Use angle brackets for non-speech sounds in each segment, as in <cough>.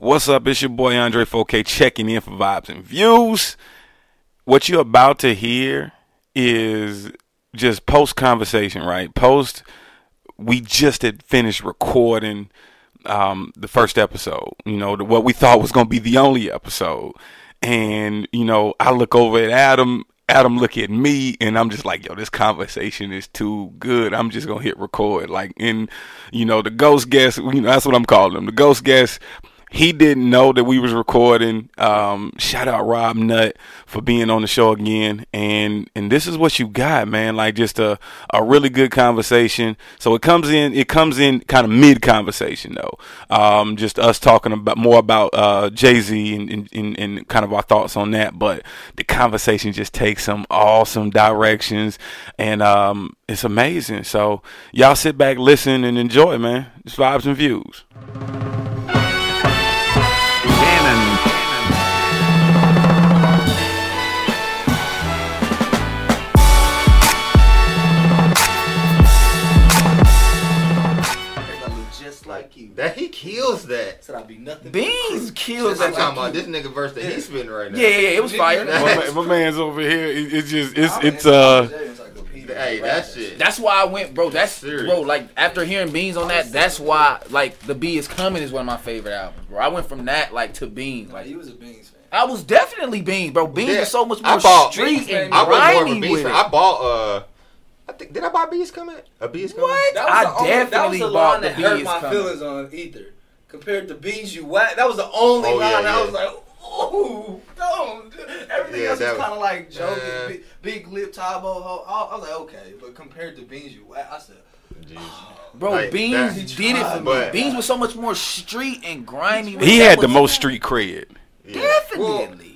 What's up? It's your boy Andre 4K checking in for vibes and views. What you're about to hear is just post conversation, right? Post, we just had finished recording um, the first episode, you know, what we thought was going to be the only episode. And, you know, I look over at Adam Adam look at me and I'm just like, yo, this conversation is too good. I'm just gonna hit record. Like in, you know, the ghost guest, you know, that's what I'm calling them. The ghost guest he didn't know that we was recording. Um, shout out Rob Nutt for being on the show again. And and this is what you got, man. Like just a, a really good conversation. So it comes in it comes in kind of mid conversation though. Um, just us talking about more about uh, Jay Z and, and, and, and kind of our thoughts on that. But the conversation just takes some awesome directions and um, it's amazing. So y'all sit back, listen, and enjoy, man. Just vibes and views. That he kills that. Said I'd be nothing. Beans kills I'm that. talking about this nigga verse that he's spitting right now. Yeah, yeah, yeah, it was fire. my, man- my man's over here. It, it's just it's it's uh. Hey, that shit. That's why I went, bro. That's Serious. bro. Like after hearing Beans on that, that's why like the B is coming is one of my favorite albums, bro. I went from that like to Beans. Like he was a Beans fan. I was definitely Beans, bro. Beans Yeah. was so much I more bought- street and I was more of a grimy Beast with fan. it. I bought uh, I think did I buy Bees coming? A Beast coming? What? That was I the only, definitely that was the bought line the that B hurt my coming. feelings on Ether. Compared to Beans, you whack. That was the only Oh, line yeah, I was like, ooh, don't. Everything Yeah, else that was was- kind of like joking, Uh, big, big lip, Tybo. ho- I I was like, okay, but compared to Beans, you whack. I said, Bro, Like, Beans that- did it for me. But- Beans was so much more street and grimy. He had the was- most street cred. Yeah. Definitely.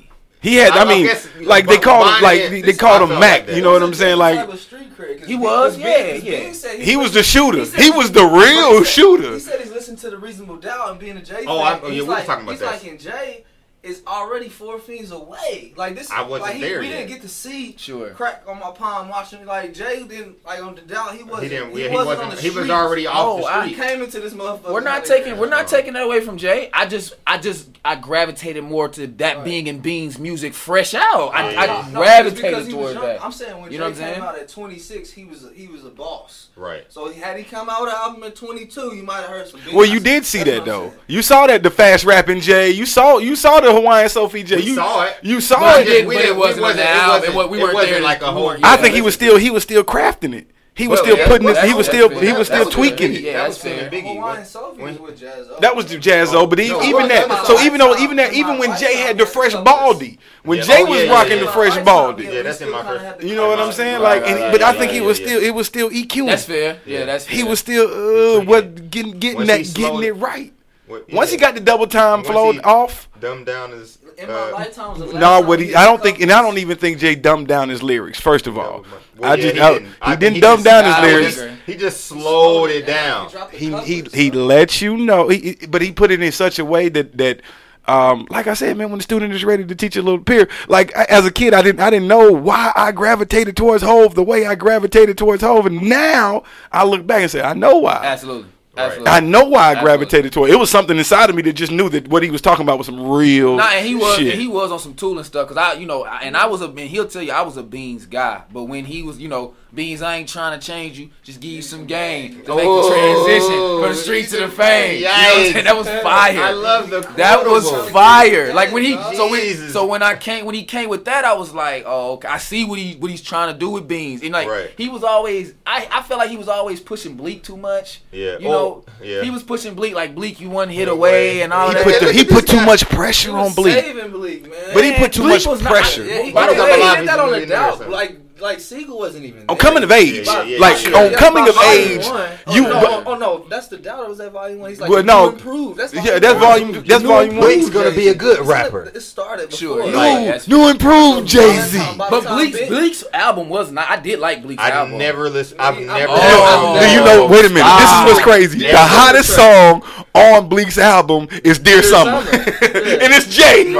He had. I- I I mean, guess, like they called him like is- they called him Mac. like you know what I'm saying? Type Like of street cred, 'cause He was, yeah, Beans- yeah. Beans said he was the shooter. said He was the real he said- shooter. He said he's listening to the Reasonable Doubt and being a Jay Oh, fan. I- yeah, he's we were like, talking about he's that. like, in Jay is already four fiends away. Like this, I wasn't like, he, there We yet. didn't get to see Sure. crack on my palm watching. Like Jay didn't like on the doubt. He wasn't. He didn't. He, yeah, he wasn't, wasn't. on the he was already off Oh, the I- He came into this motherfucker. We're not like, taking we're not taking that away from Jay. I just I just I gravitated more to that Right. being in Beans music fresh out. I, Yeah, I yeah. No, gravitated because towards that. I'm saying when You Jay know what I'm came saying? out at 26, he was a, he was a boss. Right. So had he come out with an album at 22, you might have heard some. Beans. Well, you did see that though. You saw that the fast rapping Jay. You saw you saw the Hawaiian Sophie J. We you saw it. You saw But it. it didn't- We but it didn't- we wasn't wasn't- an it wasn't- we weren't wasn't there like a whole. Yeah, I think he was still he was still crafting it. He was Well, still yeah, putting it. that's- He was still fair. he was That still tweaking it. Yeah, That that's was still fair. Biggie. Hawaiian Sophie was with Jazz. O. That was the Jaz-O, but he, No, even that. wasn't So even though lifetime. even that even when Jay had the lifetime. fresh baldy, when Yeah. Jay Oh, was yeah, rocking the yeah. fresh baldy, Yeah, that's in my first- you know what I'm saying? Like, and, but I think he was still it was still EQ. That's fair. Yeah, Yeah. that's fair. He was still uh, what getting getting that getting it right. What- Once he got the double time Once flowed off. Dumbed down his. In uh, lifetime was the last No, time what he he I don't think, and I don't even think Jay dumbed down his lyrics. First of all, Well, I yeah, just he I- didn't. he I didn't he dumb just- down his I lyrics. agree. He just slowed it down. dropped He he couplets, he so- let you know. He, he- but he put it in such a way that that. Um, like I said, man, when the student is ready to teach a little peer, like I, as a kid, I didn't, I didn't know why I gravitated towards Hove the way I gravitated towards Hove, and now I look back and say, I know why. Absolutely. Absolutely. I know why I Absolutely. gravitated toward. It was something inside of me that just knew that what he was talking about was some real. Nah, and he was shit. and he was on some tool and stuff. Cause I, you know, I- and I was a, and he'll tell you I was a Beans guy. But when he was, you know, Beans, I ain't trying to change you, just give you some game to make Oh, the transition from the street to the fame. You know what I'm yikes. saying? That was fire. I love the. That was fire. Like when he so when so when I came when he came with that, I was like, oh, okay. I see what he what he's trying to do with Beans. And like Right. he was always, I I felt like he was always pushing Bleak too much. Yeah. You Oh, know, yeah. he was pushing Bleak like Bleak, you one hit away and all he that. put the, he put too guy. much He pressure was on Bleak. saving Bleak, man. But he put too Bleak much was not- pressure. Yeah, he, By by the the way, way, he he did did that on the millionaire doubt. Like, like Sigel wasn't even. On there. coming of age, Yeah, yeah, like yeah. on Yeah, coming of age, one. Oh, you. no, but- oh, oh, no, that's the doubt. Was that volume one. He's like, Well, new no. improved. That's Yeah, that's volume. That's New volume one. improved gonna be a good rapper. It started before. Sure, Like. New, that's new improved Jay Z. But time Bleak's Bleak's album was not. I did like Bleak's album. I album. never listened. I've I'm- never. Oh. Do you know? Wait a minute. This is what's ah, crazy. The hottest song on Bleak's album is "Dear, Summer," Summer. <laughs> and it's Jay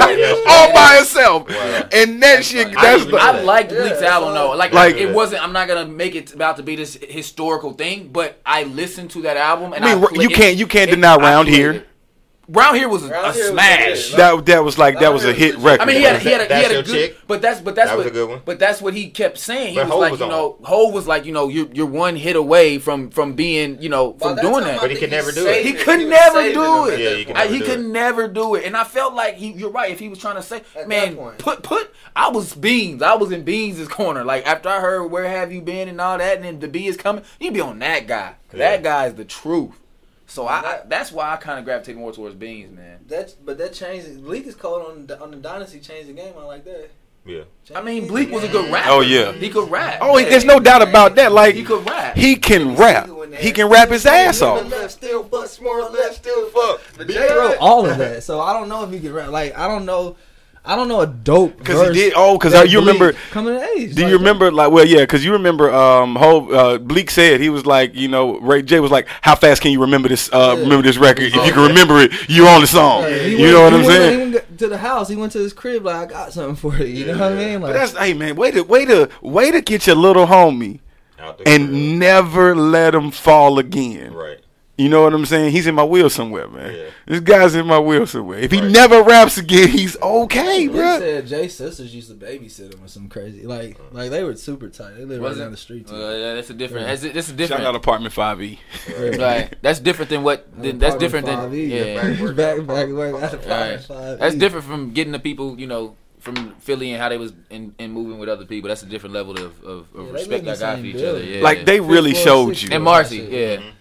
all by himself. And that shit, that's didn't the. I that. liked Bleak's album all. Though. Like, Like- it wasn't. I'm not gonna make it about to be this historical thing, but I listened to that album and I I, mean, play- you can't you can't deny I around here. it. Round Here was a, Round a Here was smash. good. That that was like that was a hit record. I mean, he had, he had, a, he That's had a your good, chick? but that's but that's That what was a good one. but that's what he kept saying. He But was Hov like, was you on. know, Hov was like, you know, you're you're one hit away from from being, you know, By from that doing time, that. But he think could never do saved it. He He could was never saving do them it. Yeah, that you could point. I- never he do could it. never do it, and I felt like he. You're right. If he was trying to say, that man, point. put put. I was Beans. I was in Beans' corner. Like after I heard where have you been and all that, and then the B is coming. You be on that guy. That guy is the truth. So I, I that's why I kind of gravitated more towards Beans, man. That's but that changed. Leak is cold on the, on the dynasty. Changed the game. I like that. Yeah. I mean, Bleak was a good rapper. Oh, yeah. he could rap. Oh, Yeah. there's no doubt about that. Like he could rap. he can rap. He can rap his ass off. Left still fuck, smart left still fuck. But Be Jay wrote all of that, so I don't know if he can rap. Like I don't know, I don't know a dope Because he did. Oh, because you remember. coming of age. Do like you remember like well yeah because you remember um whole uh, Bleak said he was like you know Ray J was like how fast can you remember this uh Yeah. remember this record if Oh, you can yeah. remember it you on the song that? He you know what went- I'm went- saying He went to the house. He went to his crib. Like I got something for you. You know what I yeah. mean? but that's hey man way to way to way to get your little homie Out the crib. and never let him fall again Right. You know what I'm saying he's in my wheel somewhere man Yeah. this guy's in my wheel somewhere if he Right. never raps again he's okay he bro said Jay's sisters used to babysit him or some crazy. Like like they were super tight. They lived right it? down the street. Too. Uh, yeah, that's a different. That's, that's a shout different. out apartment E. 5e Right. <laughs> That's different than what. Than, that's different than. Yeah. Back- back back work at the Right. five. That's different from getting the people, you know, from Philly and how they was in, in moving with other people. That's a different level of, of, of Yeah, they respect live in I the got for same each building. other. Yeah. like they really Fifth floor, showed sixth you floor. and Marcy, Shit. yeah.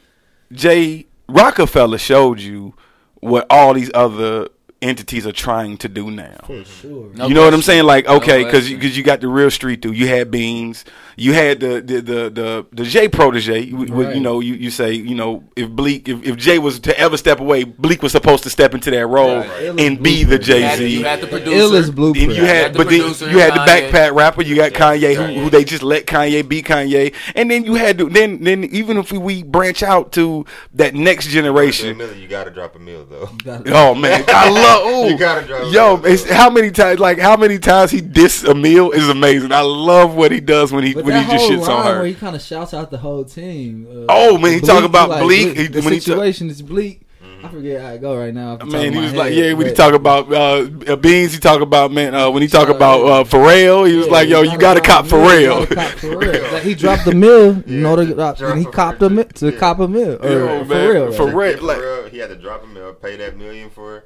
Jay Roc-A-Fella showed you what all these other entities are trying to do now. For sure. No you know what I'm saying? Like, okay, because you, question. 'cause you got the real street dude. You had Beans. You had the the the the, the Jay protege. You, you- Right. you know, you, you say, you know, if Bleak, if, if Jay was to ever step away, Bleak was supposed to step into that role Right. and be the Jay Z. you had the The producer. illest blueprint. And you had, had the but then you had the backpack rapper. You got Yeah, Kanye, who, who they just let Kanye be Kanye, and then you had to then then even if we, we branch out to that next generation. You gotta drop a meal though. Oh man, <laughs> I love. Ooh. You gotta drop a Yo, it's, how many times? Like how many times he diss a meal is amazing. I love what he does when he But when he just whole shits on her. where he kind of shouts out the whole team. Uh, Oh, man, he talk about like, Bleak, he- the when he ta- situation is bleak. I forget how it go right now. off the top Man, he my was like, yeah. When he talk about uh, uh, beans, he talk about man. Uh, when he talk Shout about out, uh, Pharrell, he was Yeah, like, yo, you gotta cop drop the mill, Pharrell. you gotta cop <laughs> for real. Like, he dropped the mill, <laughs> you know, to, drop and he copped Pharrell. a mill to Yeah. cop a mill. Or, Yo, for real. for real. Like- real, he had to drop a mill, pay that million for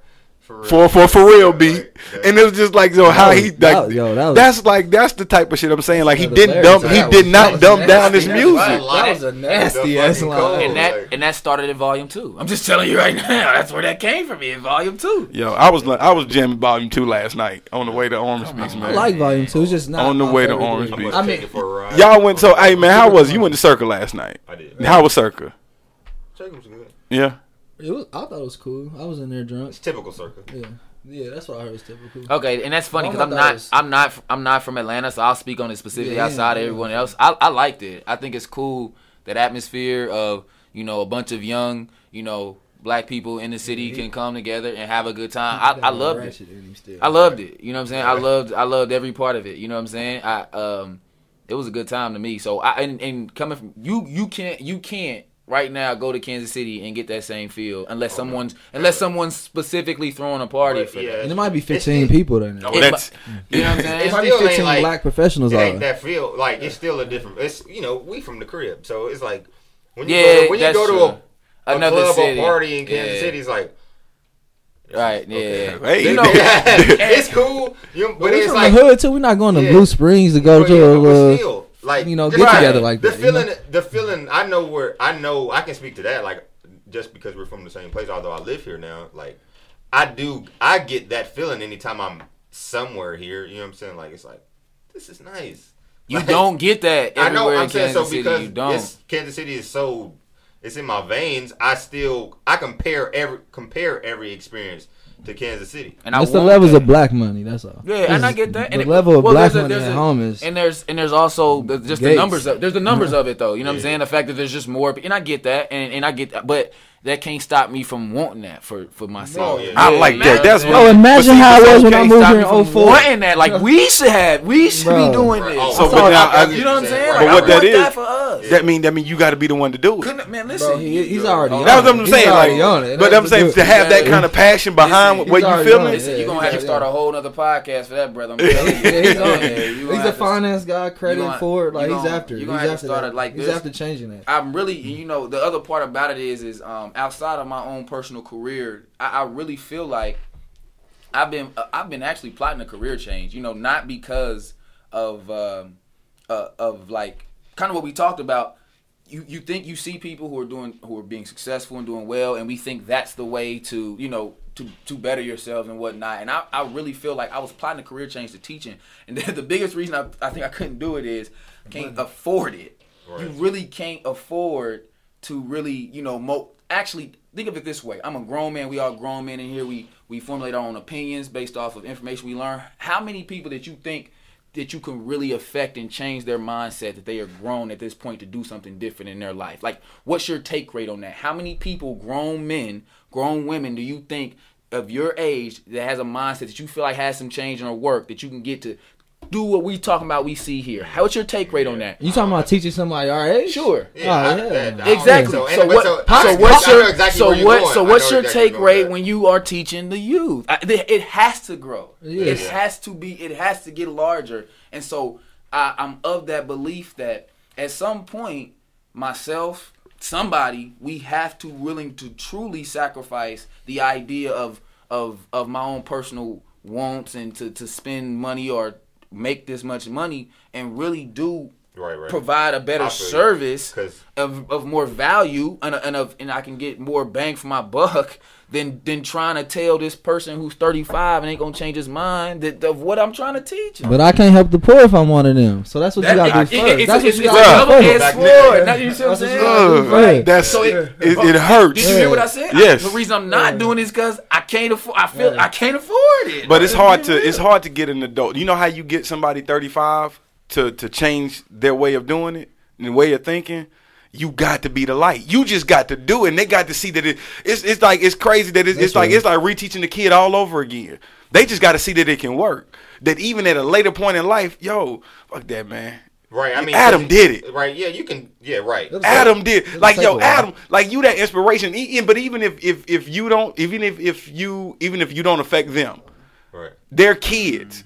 for for for for real beat, that- and it was just like so how was- he that like was- yo, that was- that's like that's the type of shit I'm saying. Like he didn't hilarious. dumb, he did not that was down his music. That That was a nasty ass line. and that and that started in volume two. I'm just telling you right now. <laughs> That's where that came from in volume two. Yo, I was like, I was jamming volume two last night on the way to Orange Beach, I like Volume Two. It's just not On the way to favorite Orange thing. I'm Beach. I mean, it for a ride. Y'all went so hey man, how was you went to Circa last night? I did. How was Circa? Check was good. Yeah. It was. I thought it was cool. I was in there drunk. It's typical circle. Yeah, yeah. That's what I heard was typical. Okay, and that's funny because I'm Well, I thought not, was- I'm not, I'm not from Atlanta, so I'll speak on it specifically Yeah, outside of yeah. everyone else. I, I liked it. I think it's cool that atmosphere of you know a bunch of young, you know, black people in the city Yeah, he- can come together and have a good time. I, I loved it. Ratchet in him still. I loved it. You know what I'm saying? I loved I loved every part of it. You know what I'm saying? I um it was a good time to me. So I and, and coming from you you can't you can't right now go to Kansas City and get that same feel unless oh, someone's unless someone's specifically throwing a party But, for yeah, that. And it might be 15 it's- people there now. Oh, It that's You know what I'm saying? It's might be still ain't 15 like- black professionals It out ain't there. that feel like it's still a different. It's you know we from the crib, so it's like when you Yeah, go to, when you go to true. a, a Another club city. or party in Kansas Yeah. City, it's like Right, yeah. Okay. <laughs> Hey, You know, <laughs> it's cool, you, But but it's from like the hood too. We're not going to Yeah. Blue Springs to go Well, to yeah, a but still, like you know, get like- together like the that, you know? feeling. The feeling. I know where. I know. I can speak to that. Like just because we're from the same place, although I live here now. Like I do. I get that feeling anytime I'm somewhere here. You know what I'm saying? Like it's like this is nice. you Like, don't get that I know. I'm in saying Kansas so City. because You don't. Kansas City is so. It's in my veins. I still. I compare every compare every experience to Kansas City. And I It's the levels that. of black money. That's all. Yeah, and I get that. The And it- level of well, black there's a- money there's at a- home is. And there's and there's also the, just the numbers of there's the numbers of it though. You know what I'm saying? The fact that there's just more, and I get that, and, and I get that, but that can't stop me from wanting that for for myself. Bro, yeah. I like that. That's man. what. Bro, imagine see, how it was when I moved Stop here me in 04. wanting that. Like we should have, we should Bro. be doing this. Oh, So, but now, I, you know what I'm saying? But Like, what I that want is- that for us. that mean that mean you got to be the one to do it. Couldn't, man, listen. Bro, he, he's already on That's what. I'm saying. Like, on it. but I'm saying to have that kind of passion behind what you already feeling. on it. Listen, Yeah, you're gonna have to start a whole other podcast for that, brother. I'm <laughs> telling you. Yeah, he's on Yeah, it. you gonna He's have a finance guy, credit for it. Like he's after. you He's gonna have to start that. it like He's after changing that. I'm really, you know, the other part about it is, is um, outside of my own personal career, I, I really feel like I've been, uh, I've been actually plotting a career change. You know, not because of, um, uh, of like kind of what we talked about. You, you think you see people who are doing who are being successful and doing well, and we think that's the way to you know to to better yourself and whatnot. And I, I really feel like I was plotting a career change to teaching, and <laughs> the, the biggest reason I, I think I couldn't do it is can't afford it. You really can't afford to really you know mo- actually think of it this way. I'm a grown man. We all grown men in here. We we formulate our own opinions based off of information we learn. How many people that you think that you can really affect and change their mindset that they are grown at this point to do something different in their life? Like, what's your take rate on that? How many people, grown men, grown women, do you think of your age that has a mindset that you feel like has some change in their work that you can get to do what we talking about? We see here. How- What's your take rate on that? You talking about teaching somebody our age? Sure. Yeah, Oh, yeah. that- I- Exactly. So, So, what? so- So, what's your? exactly so what? So what's your exactly take rate going. when you are teaching the youth? I, it has to grow. Yes. It has to be. It has to get larger. And so I, I'm of that belief that at some point, myself, somebody, we have to willing to truly sacrifice the idea of of of my own personal wants and to to spend money or make this much money and really do Right, right. provide a better I feel you. service of, of more value and, and of and I can get more bang for my buck than than trying to tell this person who's 35 and ain't gonna change his mind that of what I'm trying to teach him. But I can't help the poor if I'm one of them. So that's what you gotta do first. it- it's, that's it's, what you gotta do first. Sword. Now, you see what I'm That's what saying? you gotta do first. that's So it, it- it, it hurts. Did you hear what I said? Yes. the reason I'm not doing is because I can't afford. I feel Yeah. I can't afford it. But it's hard to it's hard to get an adult. You know how you get somebody 35 to to change their way of doing it and way of thinking. You got to be the light. You just got to do it, and they got to see that it. It's it's like it's crazy that it's, it's like it's like reteaching the kid all over again. They just got to see that it can work. That even at a later point in life, yo, fuck that man. Right. I mean, Adam did it. Right. Yeah. You can. Yeah. Right. That's Adam did like yo. Adam like you that inspiration. E- But even if if if you don't even if if you even if you don't affect them, Right. their kids.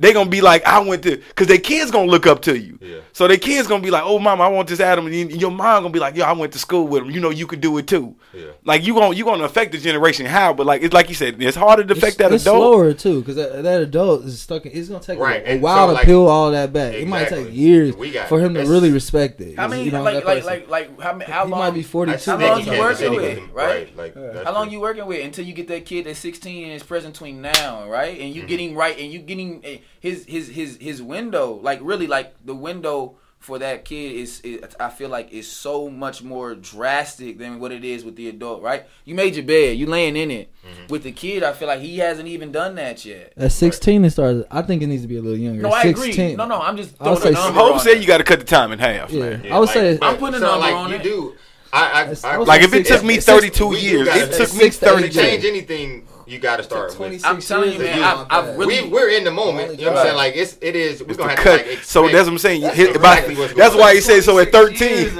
They gonna be like, I went to, cause their kids gonna look up to you. Yeah. So their kids gonna be like, oh mama, I want this Adam, and your mom gonna be like, yo, I went to school with him. You know, you could do it too. Yeah. Like you gonna you gonna affect the generation how, but like it's like you said, it's harder to affect it's, that it's adult. slower too, because that, that adult is stuck. In, it's gonna take Right, a, a and while so, to like- peel all that back. It might take years for him to really respect it. I mean, you know, like, that like, like, like, how, many- how he long? might be forty I two. said How long you working with, anything. right? Like, that's How long true. you working with until you get that kid that's 16 and is present between now, right? And you mm-hmm. getting right, and you getting his his his his window, like really, like the window for that kid is, is I feel like is so much more drastic than what it is with the adult, right? You made your bed, you laying in it. Mm-hmm. With the kid, I feel like he hasn't even done that yet. At sixteen, it starts. I think it needs to be a little younger. No, I 16, agree. No, no, I'm just I would throwing a say Hope said you got to cut the time in half, Yeah. man. I would say- I'm putting a number like, on you it. do. I I, I I Like if it six- took me 32 we years, it took me six to to change anything, you got to start with. 26 I'm telling you, man, I've- I've that. really- we we're in the moment. You know what I'm saying? Like it's it is. We're It's gonna the have cut. to like so that's what I'm saying. That's Hit- exactly by- what's that's going why on. he said so at 13.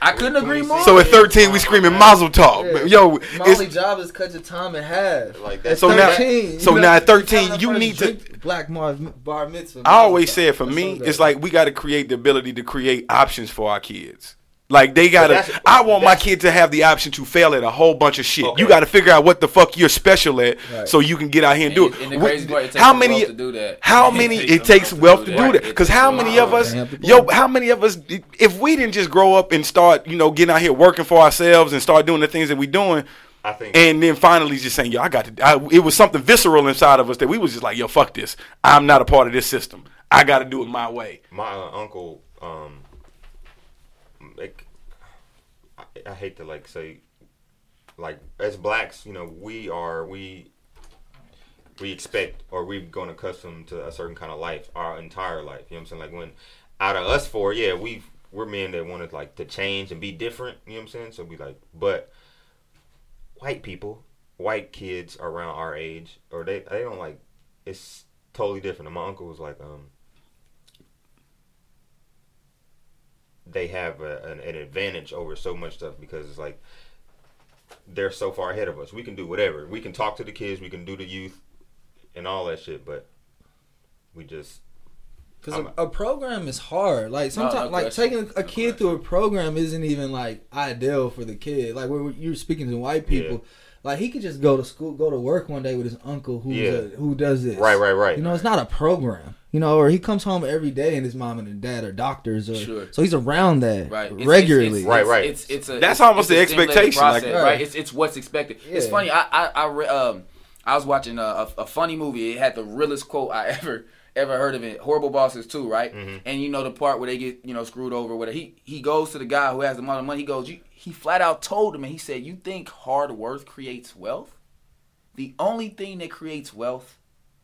I couldn't agree more. So at 13 we screaming Mazel Tov. Yeah. Yo, My only job is cut your time in half. Like At that's So now- 13, so you now at 13, you tell you that need to- Black mar, bar mitzvah. I always said for That's me, it's like we got to create the ability to create options for our kids. Like they gotta. I want my kid to have the option to fail at a whole bunch of shit. Okay. You got to figure out what the fuck you're special at, Right. so you can get out here and, And do it- it. and the We- crazy part, it takes how many? wealth to do that. How It many? takes It takes wealth wealth to to do do that. that. Because how many of of us? Yo, how many of us? If we didn't just grow up and start, you know, getting out here working for ourselves and start doing the things that we're doing. I think And then finally, just saying, "Yo, I got to." I, it was something visceral inside of us that we was just like, "Yo, fuck this! I'm not a part of this system. I got to do it my way." my uh, uncle um like I, I hate to like say like as blacks you know we are we we expect or we've grown accustomed to a certain kind of life our entire life you know what i'm saying like when out of us four yeah we've we're men that wanted like to change and be different you know what i'm saying so we like but white people, white kids around our age, or they they don't like. It's totally different. And my uncle was like, um, they have a, an, an advantage over so much stuff because it's like they're so far ahead of us. We can do whatever. We can talk to the kids. We can do the youth and all that shit. But we just Because a, a program is hard. Like No, no sometimes, like taking a, a kid through a program isn't even like ideal for the kid. Like where you're speaking to white people, like he could just go to school, go to work one day with his uncle who's Yeah. who does this. right, right, right. You know, it's not a program. You know, or he comes home every day and his mom and his dad are doctors, or Sure. so he's around that Right. Regularly. It's, it's, Right, it's, right. It's, it's a, That's it's, almost it's the a stimulated expectation, like- Right. right? It's it's what's expected. It's funny. I I, I re, um I was watching a, a, a funny movie. It had the realest quote I <laughs> ever ever heard of it. Horrible bosses too, right? And you know the part where they get you know screwed over. Where he he goes to the guy who has the amount of money. He goes, you, he flat out told him, and he said, "You think hard work creates wealth? The only thing that creates wealth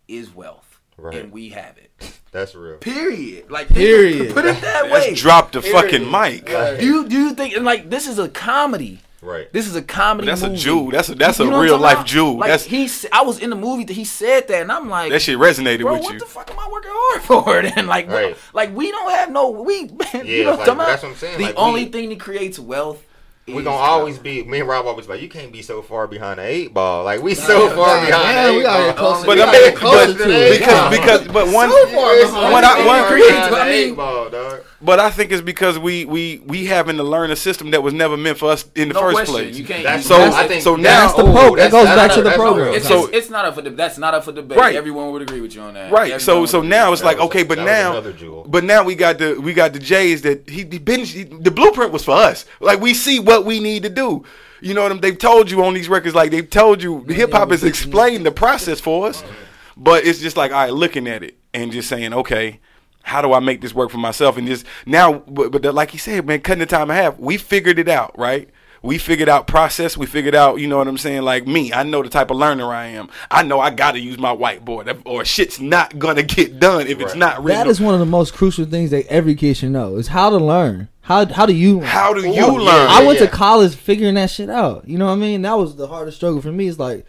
is wealth, Right. and we have it." That's real. Period. Like think- Period. Put it that Let's way. drop the Period. fucking mic. Right. Do you do you think and like this is a comedy? Right. This is a comedy. That's a movie. jewel. That's a that's You a know what I'm real life about? jewel. Like That's he, s- I was in the movie that he said that, and I'm like, that shit resonated with what you. What the fuck am I working hard <laughs> for? And like, what- Right. like we don't have no we. <laughs> you know like, what I'm that's what I'm saying, The like, only we- thing that creates wealth. We're gonna always be me and Rob always like you can't be so far behind the eight ball. Like we so far God, behind man, the we eight gotta ball. closer- But I mean, but because because but one So far It's behind. What I- so what far creates- but I mean- ball, dog. But I think it's because we we we having to learn a system that was never meant for us in the No first question. place. You can't. That's So- you, I think so that's now- the Pope. That goes that's- back to the program. it's, So- it's, it's not up for the, that's not up for debate. Right. Everyone would agree with you on that. Right. So Everyone so would now it's like okay, but now but now we got the we got the J's that he, he been he- the blueprint was for us. Like we see what we need to do. You know what I'm, they've told you on these records like they've told you hip hop has explained the process for us. But it's just like all right, looking at it and just saying, okay, how do I make this work for myself? And just now, but, but like he said, man, cutting the time in half, we figured it out, right? We figured out process. We figured out, you know what I'm saying? Like me, I know the type of learner I am. I know I got to use my whiteboard, or shit's not gonna <laughs> get done if it's not written. That is one of the most crucial things that every kid should know is how to learn. How how do you learn? How do you Oh, learn? I went yeah. to college figuring that shit out. You know what I mean? That was the hardest struggle for me. It's like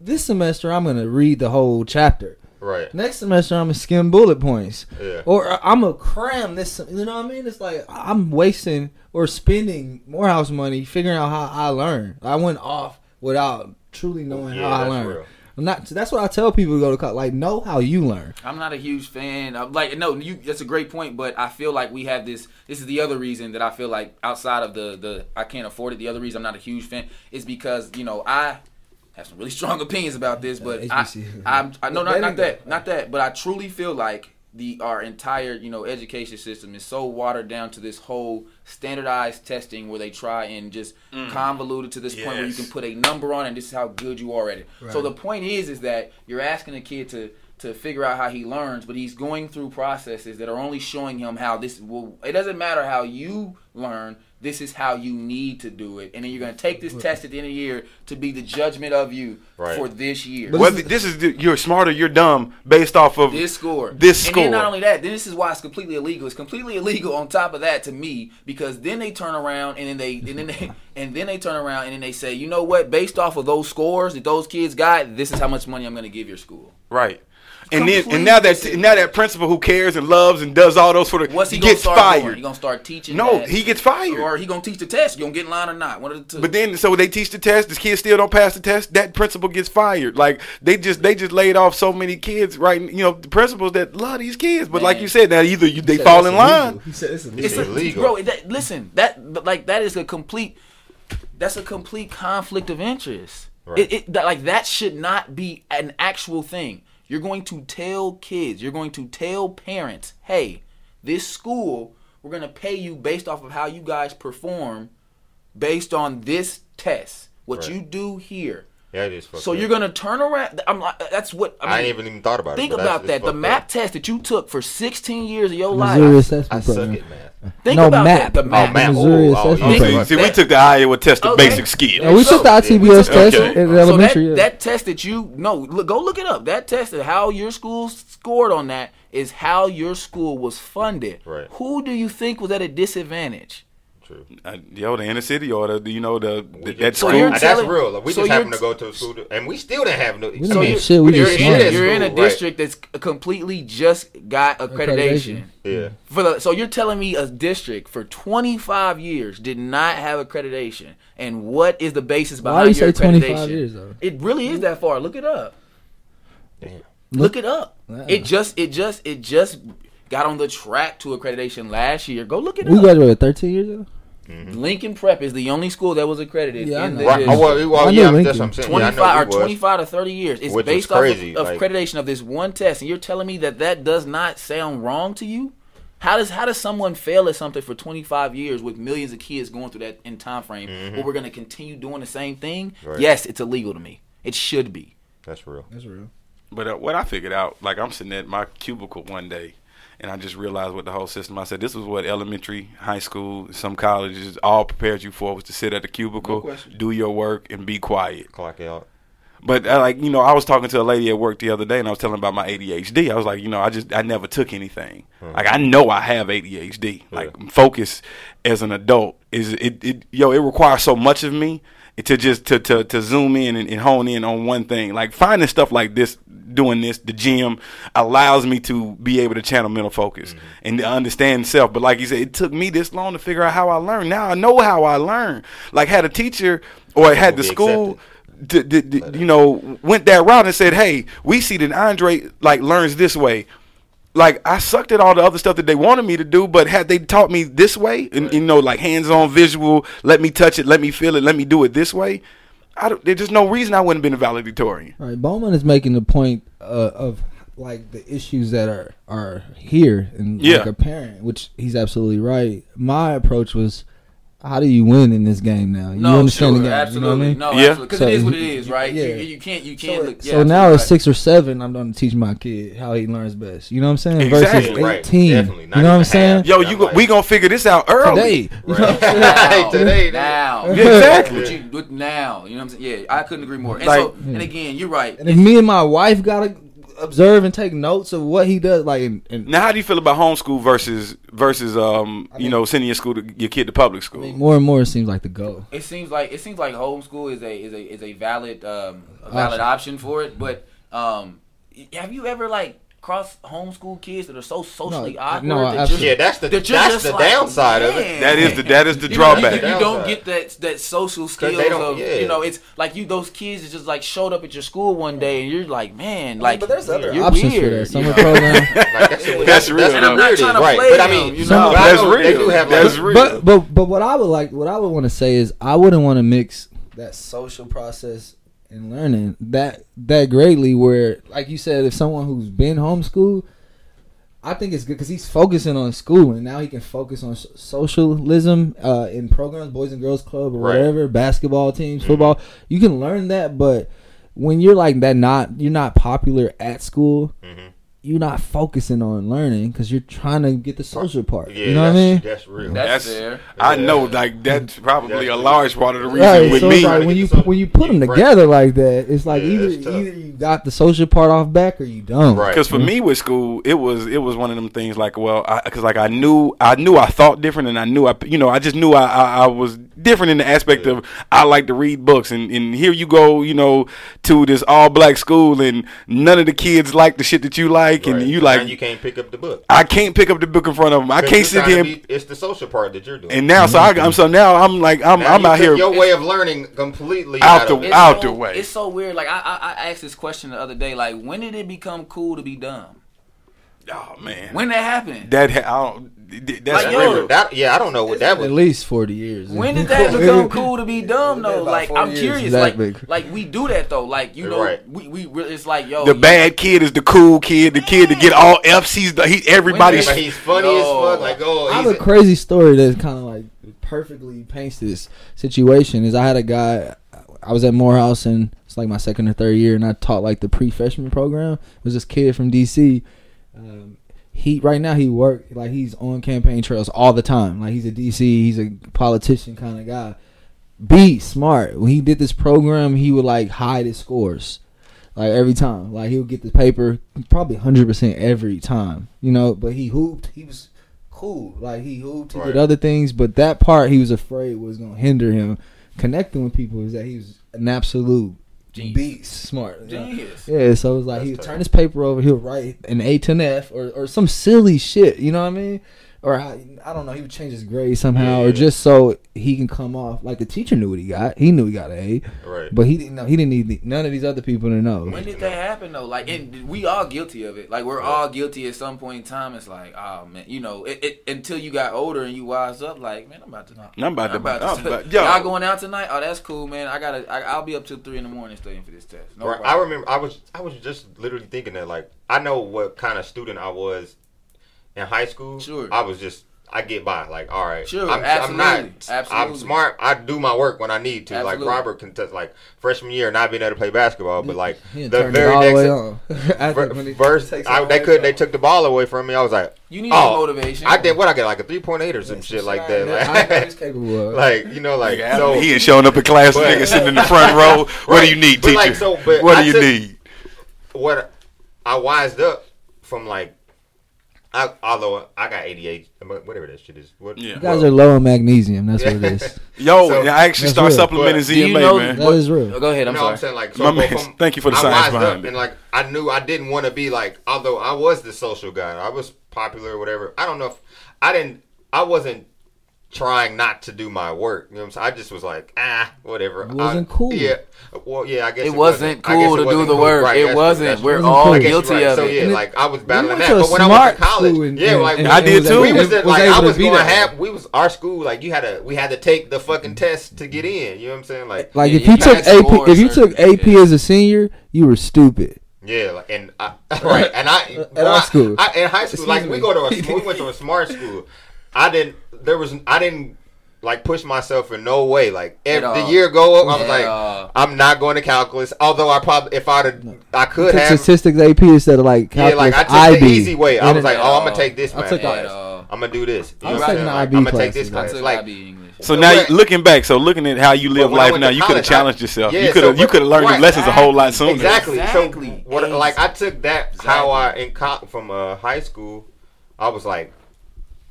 this semester I'm gonna read the whole chapter. Right. Next semester I'm gonna skim bullet points. Yeah. Or uh, I'm gonna cram this. You know what I mean? It's like I'm wasting or spending Morehouse money figuring out how I learn. I went off without truly knowing Yeah, how I that's learn. real. I'm not. That's what I tell people to go to college. Like know how you learn. I'm not a huge fan. of like, no, you. That's a great point, but I feel like we have this. This is the other reason that I feel like outside of the the I can't afford it. The other reason I'm not a huge fan is because you know I have some really <laughs> strong opinions about this, but Uh, I, HBCU. I'm I no not not that not that, but I truly feel like the our entire you know education system is so watered down to this whole standardized testing where they try and just convolute it to this point where you can put a number on it and this is how good you are at it. So the point is is that you're asking a kid to to figure out how he learns, but he's going through processes that are only showing him how this will it doesn't matter how you learn, this is how you need to do it. And then you're gonna take this test at the end of the year to be the judgment of you Right. for this year. But Whether this is you're smarter, you're dumb, based off of this score. This And then score. not only that, then this is why it's completely illegal. It's completely illegal on top of that to me because then they turn around and then they and then they <laughs> and then they turn around and then they say, you know what? Based off of those scores that those kids got, this is how much money I'm going to give your school. Right. And then and now that Completely now that principal who cares and loves and does all those for the What's he, gonna gets start fired. doing? He gonna start teaching? No, that? he gets fired. or he gonna teach the test. You gonna get in line or not? One of the two. But then, so they teach the test. The kids still don't pass the test. That principal gets fired. Like they just they just laid off so many kids. Right? You know, the principals that love these kids. But like you said, now either you, they fall it's in line. He said it's illegal. it's a, illegal. bro. That, listen, that but like that is a complete. That's a complete conflict of interest. Right. It, it like that should not be an actual thing. You're going to tell kids. You're going to tell parents, hey, this school, we're gonna pay you based off of how you guys perform, based on this test. What Right. you do here. Yeah, it is. So up. you're gonna turn around. I'm like, that's what I, mean, I ain't even even thought about Think it. but that's- about that. The fucked map up. test that you took for 16 years of your Missouri life. I assessment suck program. at math. Think No, about map. that. The Oh, map. map. Missouri Oh, oh, yeah. program. See, we took the Iowa test of Okay. basic skill. Yeah, we took the So, ITBS yeah, test okay. in So elementary. that, that test that you no look, go look it up. That test of how your school scored on that is how your school was funded. Right. Who do you think was at a disadvantage? True. Uh, yo, the inner city or the you know the, We the that So school. you're that's telling- real. Like, we so just you're happened to go to a school, to, and we still didn't have no. We so didn't you- have shit, we you're just in smart. that You're in a school, right. district that's completely just got accreditation. Accreditation. Yeah. For the so you're telling me a district for 25 years did not have accreditation, and what is the basis Why behind do you your say 25 accreditation? years though? It really is that far. Look it up. Damn. Look it up. Yeah. It just it just it just got on the track to accreditation last year. Go look it We up. We graduated 13 years ago. Lincoln Prep is the only school that was accredited Yeah, in the Right. district. Oh, well, well, yeah, that's what I'm saying. 25 know or 25 to 30 years. It's Which based off of, like- accreditation of this one test, and you're telling me that that does not sound wrong to you? How does how does someone fail at something for 25 years with millions of kids going through that in time frame, where we're going to continue doing the same thing? Mm-hmm. Right. Yes, it's illegal to me. It should be. That's real. That's real. But uh, what I figured out, like I'm sitting at my cubicle one day, and I just realized what the whole system. I said this was what elementary, high school, some colleges all prepared you for was to sit at the cubicle, No do your work, and be quiet. Clock out. But uh, like you know, I was talking to a lady at work the other day, and I was telling her about my ADHD. I was like, you know, I just I never took anything. Like I know I have ADHD. Like focus as an adult is it, it yo it requires so much of me to just to to, to zoom in and, and hone in on one thing. Like finding stuff like this, doing this, the gym allows me to be able to channel mental focus and to understand self. But like you said, it took me this long to figure out how I learned. Now I know how I learned. Like had a teacher or had the school accepted. d- d- d- you know, went that route and said, "Hey, we see that Andre like learns this way." Like I sucked at all the other stuff that they wanted me to do, but had they taught me this way, and you know, like hands-on visual, let me touch it, let me feel it, let me do it this way, I don't, there's just no reason I wouldn't have been a valedictorian. All right, Bowman is making the point uh, of like the issues that are are here and Yeah. like apparent, which he's absolutely right. My approach was, how do you win in this game now? You No, understand sure, the game, absolutely. you know what I mean? No, Yeah. absolutely. Because So it is what it is, right? yeah. You, you can't you can't So, look. Yeah, so now absolutely at six or seven, I'm going to teach my kid how he learns best. You know what I'm saying? Exactly. Versus Right, eighteen. definitely. You know what I'm saying? Yo, you go, like- we gonna figure this out early. Today. You know what I'm Right. now, <laughs> Today, now, Yeah, exactly. What you, what now, you know what I'm saying? Yeah, I couldn't agree more. And Like- so, and again, you're right. And if me and my wife gotta observe and take notes of what he does, like, and, and Now, how do you feel about homeschool versus versus um you know sending your school to your kid to public school? I mean, more and more it seems like the go. It seems like it seems like homeschool is a is a is a valid um a valid option for it. But um, have you ever like crossed homeschool kids that are so socially No, awkward? no, that you're- Yeah, that's the that that's just the like, downside of it. That is the that is the You know, drawback. You, you don't get that that social skills of yeah. you know. It's like you those kids that just like showed up at your school one day and you're like, man, like but there's other you're Options for weird, that summer program. <laughs> Like, that's, That's that's, real, That's though. what I'm not trying to right? play But I them, mean, you but know? I That's know They real. do have That's real. But but but what I would like, what I would want to say is, I wouldn't want to mix that social process and learning that that greatly. Where, like you said, if someone who's been homeschooled, I think it's good because he's focusing on school and now he can focus on socialism uh, in programs, boys and girls club or Right. whatever, basketball teams, football. You can learn that, but when you're like that, not you're not popular at school. Mhm. You're not focusing on learning because you're trying to get the social part. yeah, you know what I mean? That's real. That's, That's- fair. I know, like that's probably a That's- large part of the reason Right, with so me. it's like when you social- when you put them Right. together like that, it's like Yeah, either either you got the social part off back or you don't. Right. Because for me with school, it was it was one of them things like, well, because like I knew I knew I thought different, and I knew I you know I just knew I I, I was different in the aspect of I like to read books, and and here you go, you know, to this all black school, and none of the kids like the shit that you like, Right. and you Now like you can't pick up the book. I can't pick up the book in front of them. I can't sit trying there. be- it's the social part that you're doing. and now, so I, I'm so now I'm like I'm Now I'm you out took here. Your way of learning completely Out out, the- of out so, the way. It's so weird. Like I, I, I asked this question the other day. Like, when did it become cool to be dumb? oh man, When that happened? that ha- I don't. That's Like, yo, real. That, yeah, I don't know what that was. At least forty years. When did <laughs> that become cool to be dumb though? Like I'm curious. That Like big. like we do that though. Like you know Right. we we re- it's like yo The you- bad kid is the cool kid. The kid to get all F's. He's the, he everybody's. But he's funny No. as fuck. Like, oh, I have he's a crazy story that kind of like perfectly paints this situation. Is I had a guy, I was at Morehouse and it's like my second or third year, and I taught like the pre-freshman program. It was this kid from DC. Um, he right now he work like he's on campaign trails all the time. Like he's a DC, he's a politician kind of guy. Be smart. When he did this program, he would like hide his scores. Like every time, like he would get the paper, probably hundred percent every time, you know. But he hooped. He was cool. Like he hooped, he Right. did other things, but that part he was afraid was gonna hinder him connecting with people. Is that he was an absolute Genius. beast, smart. Yeah. Genius. Yeah, so it was like That's he would tough. turn his paper over, he'll write an A to an F or, or some silly shit, you know what I mean? Or I, I don't know, he would change his grade somehow, Yeah, or just so he can come off like the teacher knew what he got. He knew he got an A, Right. but he didn't know. He didn't need the- none of these other people to know. When did that happen though? Like, and we all guilty of it. Like, we're all guilty at some point in time. It's like, oh man, you know, it, it until you got older and you wise up. Like, man, I'm about to. Not I'm about to- I'm about- yo. y'all going out tonight? Oh, that's cool, man. I gotta. I, I'll be up till three in the morning studying for this test. No Right. I remember I was I was just literally thinking that like I know what kind of student I was in high school. Sure. I was just I get by like all right. Sure, I'm, I'm absolutely, not. I'm smart. I do my work when I need to. Absolutely. Like Robert can test like freshman year not being able to play basketball, but like the very it the next way <laughs> ver- when he verse takes it I, they could way they took the ball away from me. I was like, You need Oh, that motivation. I did what I get like a three point eight or some shit like that. I know Like, he's <laughs> capable of. like you know like Nigga, so he ain't showing up in class. But- nigga sitting in the <laughs> front row. What do you need, teacher? like, so, but what I do you took- need? what I wised up from like, I, although I got ADHD, whatever that shit is. What, Yeah. you guys are low on magnesium. That's what it is. <laughs> <laughs> Yo, So- I actually That's start real. supplementing But- Do you ZMA, know- man. That is real. Go ahead. I'm no, sorry. I'm saying like, so My man, from- thank you for the I science behind up it. And like, I knew I didn't want to be like, although I was the social guy, I was popular or whatever. I don't know if I didn't, I wasn't trying not to do my work. You know what I'm saying? I just was like, ah, whatever. It wasn't I- cool. Yeah. Well, yeah, I guess It wasn't I guess cool it to wasn't do the cool. work. Right, It wasn't. that's We're true. all I guilty right. of so, it. yeah, And like I was battling went that. But when I went smart to college, and- yeah, like and- I did too. we was, was like I was be going there. have we was our school like you had to we had to take the fucking test to get in. You know what I'm saying? Like Like Yeah, if you you took had to AP, if you took AP yeah. as a senior, you were stupid. yeah, like, and I, <laughs> right, and I At well, our I- school. I, in high school, Excuse like me. we go to a we went to a smart school. I didn't. There was I didn't like push myself in no way. Like At every, the year go up, I was At like. I'm not going to calculus. Although I probably if I'd have, I could took have. statistics AP instead of like Yeah, calculus like I took IB. the easy way. I was like, oh, I'm gonna take this I math took class. I'm gonna do this. You I know was what I'm taking saying? Like, IB I'm gonna take this classes, class. took Like, IB English. So now, what- you, looking back, so looking at how you live when I life went now, to you could have college, I- challenged yourself. Yeah, you could have, so you what- could have learned right. your lessons a whole lot sooner. Exactly. Exactly. So what, like I took that how I in co- from uh, high school, I was like,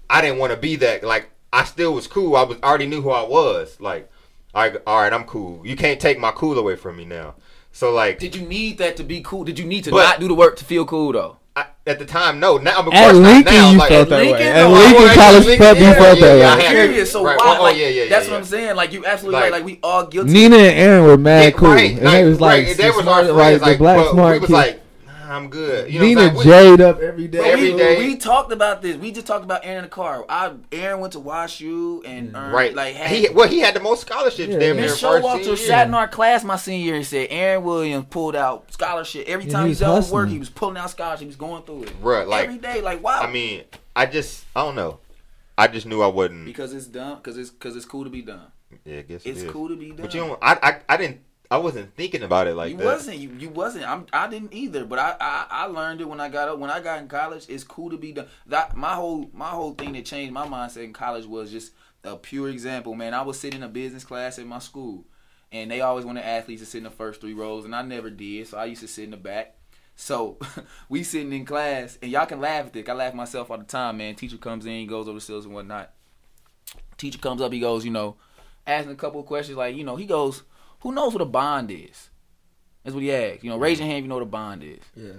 I didn't want to be that. Like I still was cool. I was already knew who I was. Like, all right, all right, I'm cool. You can't take my cool away from me now. So like Did you need that to be cool? Did you need to But- not do the work to feel cool though? I, at the time, no. Now, of At course not Lincoln, now. you like, felt that Lincoln, way. At I Lincoln was- College Lincoln, Prep, you felt yeah, that yeah, I way. had- Serious. So right, why? oh, oh, like, yeah, yeah, that's yeah, what I'm saying. Like you absolutely Like- right. Like we all guilty. Nina and Aaron were mad Yeah, cool, right, and they was like, right, the they was smart, our like friends, the black smart We was like, nah, I'm good. You know Nina what jade up every day. But Every we, day. we talked about this. We just talked about Aaron in the car. I Aaron went to WashU and mm. earned, Right. like had, he well, he had the most scholarships Yeah, damn yeah. near Miss Showalter senior sat in our class my senior year and said Aaron Williams pulled out scholarship every Yeah, time he he was was done work. He was pulling out scholarship. He was going through it. Right. like- every day. Like wow. I mean, I just I don't know. I just knew I wouldn't because it's dumb. Because it's because it's cool to be done. Yeah, I guess It's it is. cool to be done. But you know, I, I I didn't. I wasn't thinking about it like you that. wasn't. You, you wasn't. I'm. I didn't either. But I, I. I learned it when I got up. When I got in college, it's cool to be done. That my whole my whole thing that changed my mindset in college was just a pure example. Man, I was sitting in a business class at my school, and they always wanted athletes to sit in the first three rows, and I never did. So I used to sit in the back. So <laughs> we sitting in class, and y'all can laugh at this. I laugh at myself all the time, man. Teacher comes in, he goes over the sills and whatnot. Teacher comes up, he goes, you know, asking a couple of questions, like, you know, he goes, "Who knows what a bond is?" That's what he asked. You know, raise your hand if you know what a bond is. Yeah.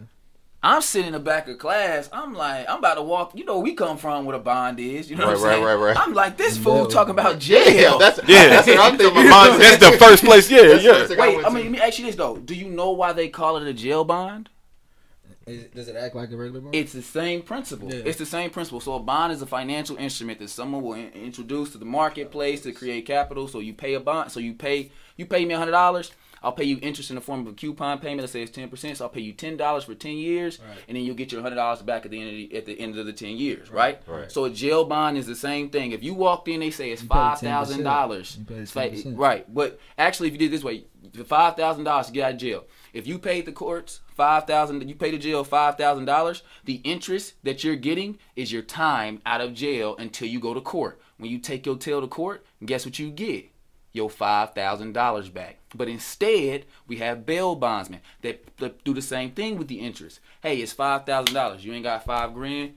I'm sitting in the back of class. I'm like, I'm about to walk. You know, where we come from what a bond is. You know what I'm Right, right, saying? right, right. I'm like, this fool Yeah. talking about Yeah, jail. that's Yeah. That's what I'm thinking. <laughs> Bond- that's the first place. Yeah, That's the yeah. first thing I Wait, went I mean, to. let me ask you this though. Do you know why they call it a jail bond? Is it- does it act like a regular bond? It's the same principle. Yeah. It's the same principle. So a bond is a financial instrument that someone will in- introduce to the marketplace to create capital. So you pay a bond. So you pay you pay me hundred dollars. I'll pay you interest in the form of a coupon payment. Let's say it's ten percent. So I'll pay you ten dollars for ten years, Right. and then you'll get your hundred dollars back at the end of the, at the end of the ten years, right? Right. So a jail bond is the same thing. If you walked in, they say it's You five thousand dollars. 10%. You pay the It's like- 10%. Right, but actually, if you did it this way, for five thousand dollars to get out of jail, if you paid the courts five thousand, you pay the jail five thousand dollars. The interest that you're getting is your time out of jail until you go to court. When you take your tail to court, guess what you get? Your five thousand dollars back. But instead, we have bail bondsmen that, that do the same thing with the interest. Hey, it's five thousand dollars. You ain't got five grand.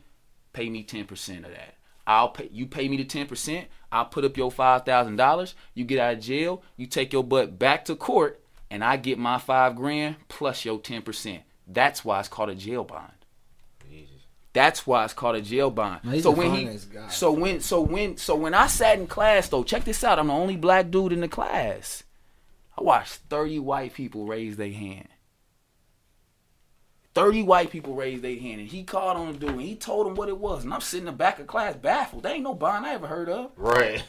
Pay me ten percent of that. I'll pay you pay me the ten percent. I'll put up your five thousand dollars. You get out of jail. You take your butt back to court, and I get my five grand plus your ten percent. That's why it's called a jail bond. Jesus. That's why it's called a jail bond. Now, he's so when he, guy. so when, so when, so when I sat in class though, check this out. I'm the only black dude in the class. I watched 30 white people raise their hand. 30 white people raised their hand, and he called on the dude, and he told him what it was. And I'm sitting in the back of class baffled. There ain't no bond I ever heard of. Right.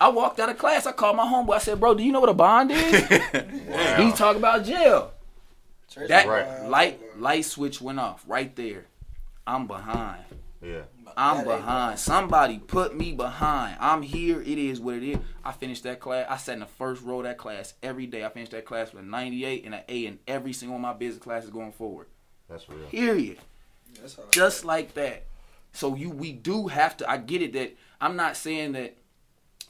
I walked out of class. I called my homeboy. I said, "Bro, do you know what a bond is?" <laughs> He talk about jail. Church That Right. light light switch went off right there. I'm behind. Yeah. I'm That behind. Somebody put me behind. I'm here. It is what it is. I finished that class. I sat in the first row of that class every day. I finished that class with a 98 and an A in every single one of my business classes going forward. That's real. Period. That's how Just like that. So you, we do have to. I get it that I'm not saying that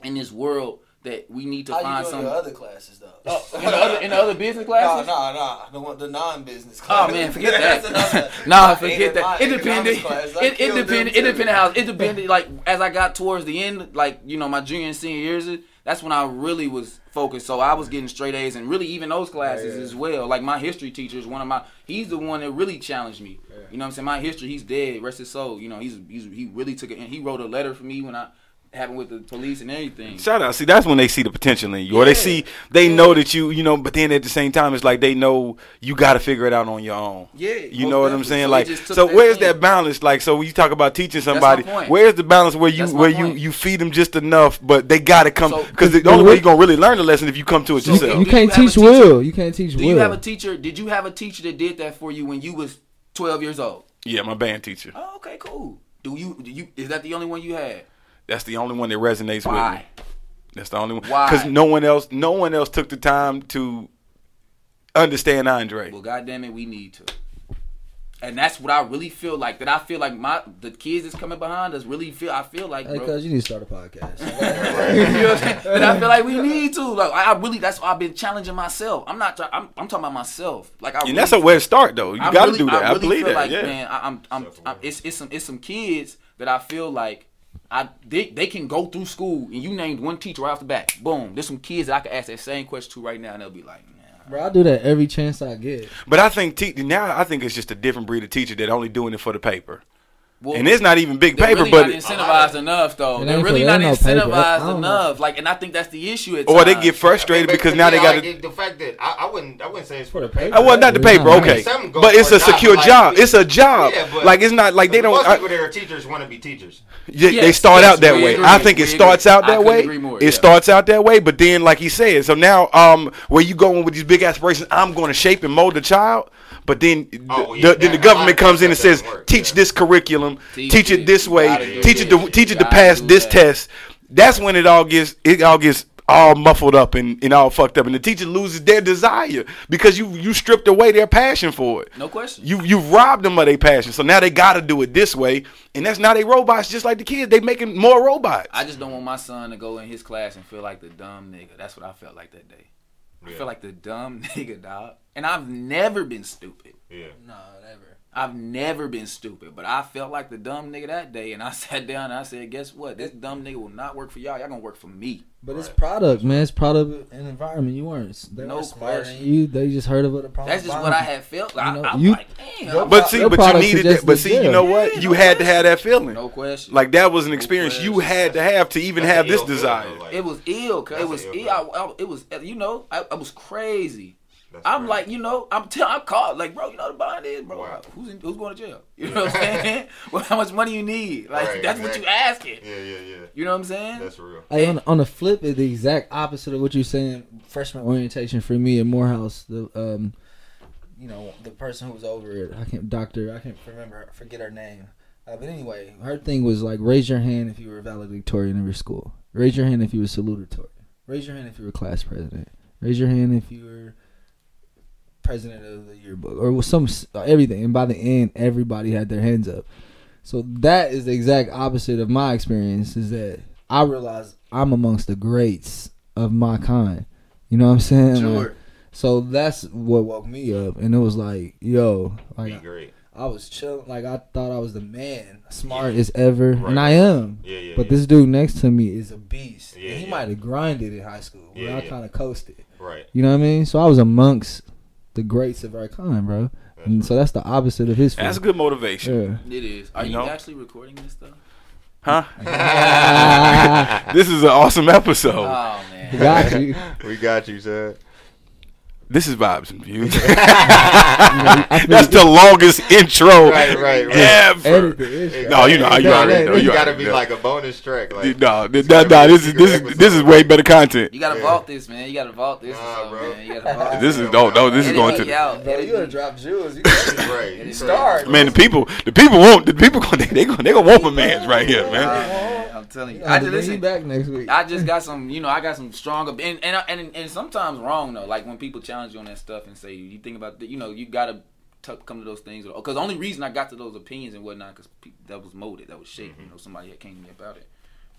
in this world that we need to How find you doing some. other classes though? Oh, in the other in the other business <laughs> No, classes. no, no. The one, the non-business Oh man, forget that. <laughs> That's another- <laughs> nah, forget that. It depended. economics class, I It, it depended. It depended how. It depended. Like as I got towards the end, like you know, my junior and senior years, that's when I really was focused. So I was getting straight A's, and really even those classes yeah. as well. Like my history teacher is one of my. He's the one that really challenged me. You know what I'm saying? My history. He's dead. Rest his soul. You know, he's he's he really took it. And he wrote a letter for me when I happened with the police and everything. Shout out. See, that's when they see the potential in you, or they see they know that you, you know. But then at the same time, it's like they know you got to figure it out on your own. Yeah, you know what I'm saying. So like, so that where's thing. that balance? Like, so when you talk about teaching somebody, where's the balance where you where you point. you feed them just enough, but they got to come So- because the the only way way- you're gonna really learn the lesson if you come to it So- yourself. You Do can't have a teach teacher? Will. You can't teach Do Will. you have a teacher? Did you have a teacher that did that for you when you was 12 years old? yeah, my band teacher. Oh, okay, cool. Do you do you is that the only one you had? That's the only one that resonates with me. That's the only one. Why? Because no one else, no one else took the time to understand Andre. Well, goddamn it, we need to. And that's what I really feel like. That I feel like my the kids that's coming behind us really feel. I feel like, Hey, bro. cuz you need to start a podcast. <laughs> you know what I'm saying? And I feel like we need to. Like I I really, that's why I've been challenging myself. I'm not. I'm, I'm talking about myself. Like I. and really that's a way to start, though. You got to really- do that. I, really believe feel that. Like, yeah. man, I, I'm, I'm, I'm, it's, it's some, it's some kids that I feel like, I, they, they can go through school and you named one teacher right off the bat. Boom, there's some kids that I can ask that same question to right now, and they'll be like, nah. Bro, I do that every chance I get. But I think te- now I think it's just a different breed of teacher that only doing it for the paper. Well, and it's not even big paper, but they're paper, really but not incentivized enough, though. They're really not no incentivized don't enough. Like, and I think that's the issue. At or they get frustrated But- because now they got like, it- the fact that I, I wouldn't I wouldn't say it's for the paper. Oh, well, not the Yeah, paper, I mean, okay, but it's for a a job, secure like, job. It's a job. Yeah, but- like it's not like they don't. Most people that are teachers want to be teachers. Yeah, they start yes, out that way. agree, I think we it starts out that way. more, It yeah. starts out that way, but then, like he said, so now, um, where you going with these big aspirations? I'm going to shape and mold the child, but then, Oh, the, then the government comes in and says, work, teach yeah. this curriculum, Teach teach, it. it this way, teach it, this. to, teach it to pass this that. test. That's when it all gets it all gets all muffled up and, and all fucked up, and the teacher loses their desire because you you stripped away their passion for it. No question. You you robbed them of their passion, so now they got to do it this way, and that's now they robots just like the kids. They making more robots. I just don't want my son to go in his class and feel like the dumb nigga. That's what I felt like that day. I feel like the dumb <laughs> nigga, dog. And I've never been stupid. Yeah. No, never. I've never been stupid, but I felt like the dumb nigga that day, and I <laughs> sat down and I said, "Guess what? This dumb nigga will not work for y'all. Y'all gonna work for me." But it's product, man. It's product and environment. You weren't. They No weren't question. you. They just heard of it. That's just what I had felt. Like, You know, I, am you- like, damn. but see, but you needed that. But see, you know what? Yeah, You no had to have that feeling. no question. Like that was an No experience you had to have to even That's have this ill feeling, desire. like- it was ill. Cause it was ill. ill I, I- it was. You know, I, I was crazy. That's I'm crazy. like, you know, I'm tell I'm called like, bro, you know what the bond is, bro. Wow. Who's in, who's going to jail? You know what I'm saying? <laughs> well, how much money you need? Like Right, that's what you exactly. asking. Yeah, yeah, yeah. You know what I'm saying? That's real. Hey, on, on the flip, it's the exact opposite of what you're saying. Freshman orientation for me at Morehouse, the um, you know, the person who was over it, I can't, doctor, I can't remember, forget her name. Uh, but anyway, her thing was like, raise your hand if you were valedictorian of your school. Raise your hand if you were salutatorian. Raise your hand if you were class president. Raise your hand if you were president of the yearbook or was some everything. And by the end, everybody had their hands up. So that is the exact opposite of my experience. Is that I realize I'm amongst the greats of my kind. You know what I'm saying? Like, Sure. so that's what woke me up, and it was like, yo, Be great. I was chilling, like I thought I was the man, smart as ever, Right. and I am. Yeah, yeah. But yeah. this dude next to me is a beast. Yeah, and he yeah. might have grinded in high school, but Yeah, I yeah. kind of coasted. right. You know what I mean? So I was amongst the greats of our kind, bro. And so that's the opposite of his. That's field. good motivation. Yeah. It is. Are You you, know? actually recording this stuff? Huh? <laughs> <laughs> this is an awesome episode. Oh man. we Got you. <laughs> we got you, son. This is Vibes and Views. <laughs> That's the longest intro Right, right, right. ever. Edit. No, you know, you No, already know. You got to be know. like a bonus track. Like, No, it's no, gotta no, this is this is this is way better content. You gotta Yeah. vault this, man. You gotta vault this. or Nah, something, bro. Man. You gotta vault This is no, no. This is going to the, out. Bro, you me. gonna drop jewels. You <laughs> Right. It is Start. man. The people, the people want the people. They they gonna they gonna want my man's right here, man. Man, I'm telling you. I I just just bring you listen. back next week. I just got some, you know, I got some stronger, and and and, and sometimes wrong though. Like when people challenge you on that stuff and say you think about, the, you know, you gotta t- come to those things. Because the only reason I got to those opinions and whatnot, because that was molded, that was shaped. Mm-hmm. You know, somebody had came to me about it.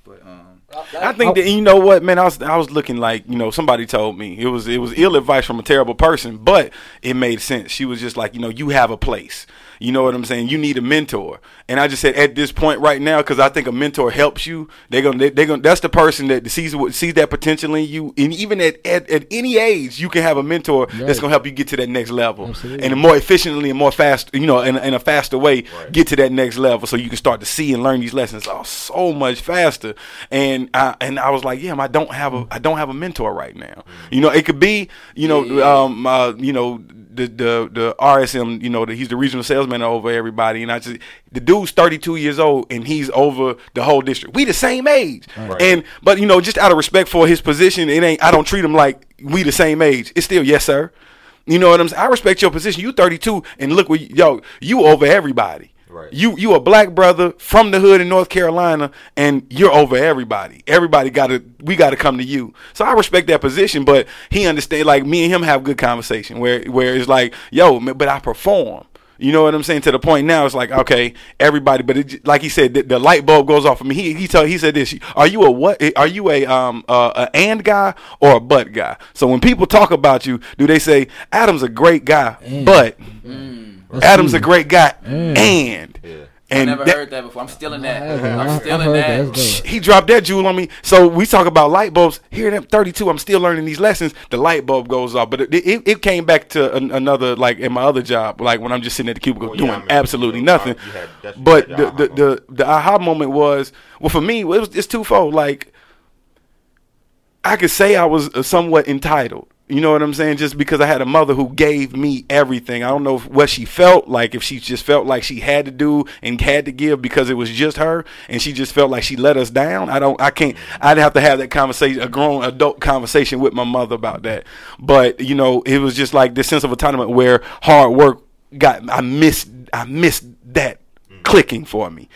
But um, I think that you know what, man. I was I was looking like you know somebody told me it was it was ill advice from a terrible person, but it made sense. She was just like you know you have a place. You know what I'm saying? You need a mentor, and I just said at this point right now because I think a mentor helps you. They're gonna they, they're gonna that's the person that sees what sees that potential in you, and even at, at, at any age you can have a mentor that's gonna help you get to that next level, Absolutely. and more efficiently and more fast, you know, in, in a faster way, Right. get to that next level so you can start to see and learn these lessons oh, so much faster. And I and I was like, yeah, I don't have a I don't have a mentor right now. You know, it could be, you know, Yeah. um, uh, you know. The, the the RSM you know the, he's the regional salesman over everybody and I just the dude's 32 years old and he's over the whole district we the same age Right. and but you know just out of respect for his position it ain't I don't treat him like we the same age it's still yes sir you know what I'm saying I respect your position you 32 and look what yo you over everybody Right. you you a black brother from the hood in North Carolina, and you're over everybody. Everybody got to we got to come to you. So I respect that position, but he understand. Like me and him have good conversation where where it's like, yo, but I perform. You know what I'm saying? To the point now, it's like okay, everybody. But it, like he said, the, the light bulb goes off for me. He he told he said this. Are you a what? Are you a um uh, a and guy or a but guy? So when people talk about you, do they say Adam's a great guy, And. but That's Adam's a great guy, And. and Yeah. I and never that- heard that before. I'm still in that. I haven't. I- I'm still in that. that. He dropped that jewel on me. So we talk about light bulbs. Here at 32, I'm still learning these lessons. The light bulb goes off, but it, it, it came back to an, another like in my other job, like when I'm just sitting at the cubicle Well, yeah, doing I remember absolutely you- nothing. you had- but had the the, aha the the aha moment was well for me. It was it's twofold. Like I could say I was uh, somewhat entitled. You know what I'm saying? Just because I had a mother who gave me everything. I don't know what she felt like, if she just felt like she had to do and had to give because it was just her, and she just felt like she let us down. I don't, I can't, I'd have to have that conversation, a grown adult conversation with my mother about that. But you know, it was just like this sense of autonomy where hard work got, I missed, I missed that mm. clicking for me.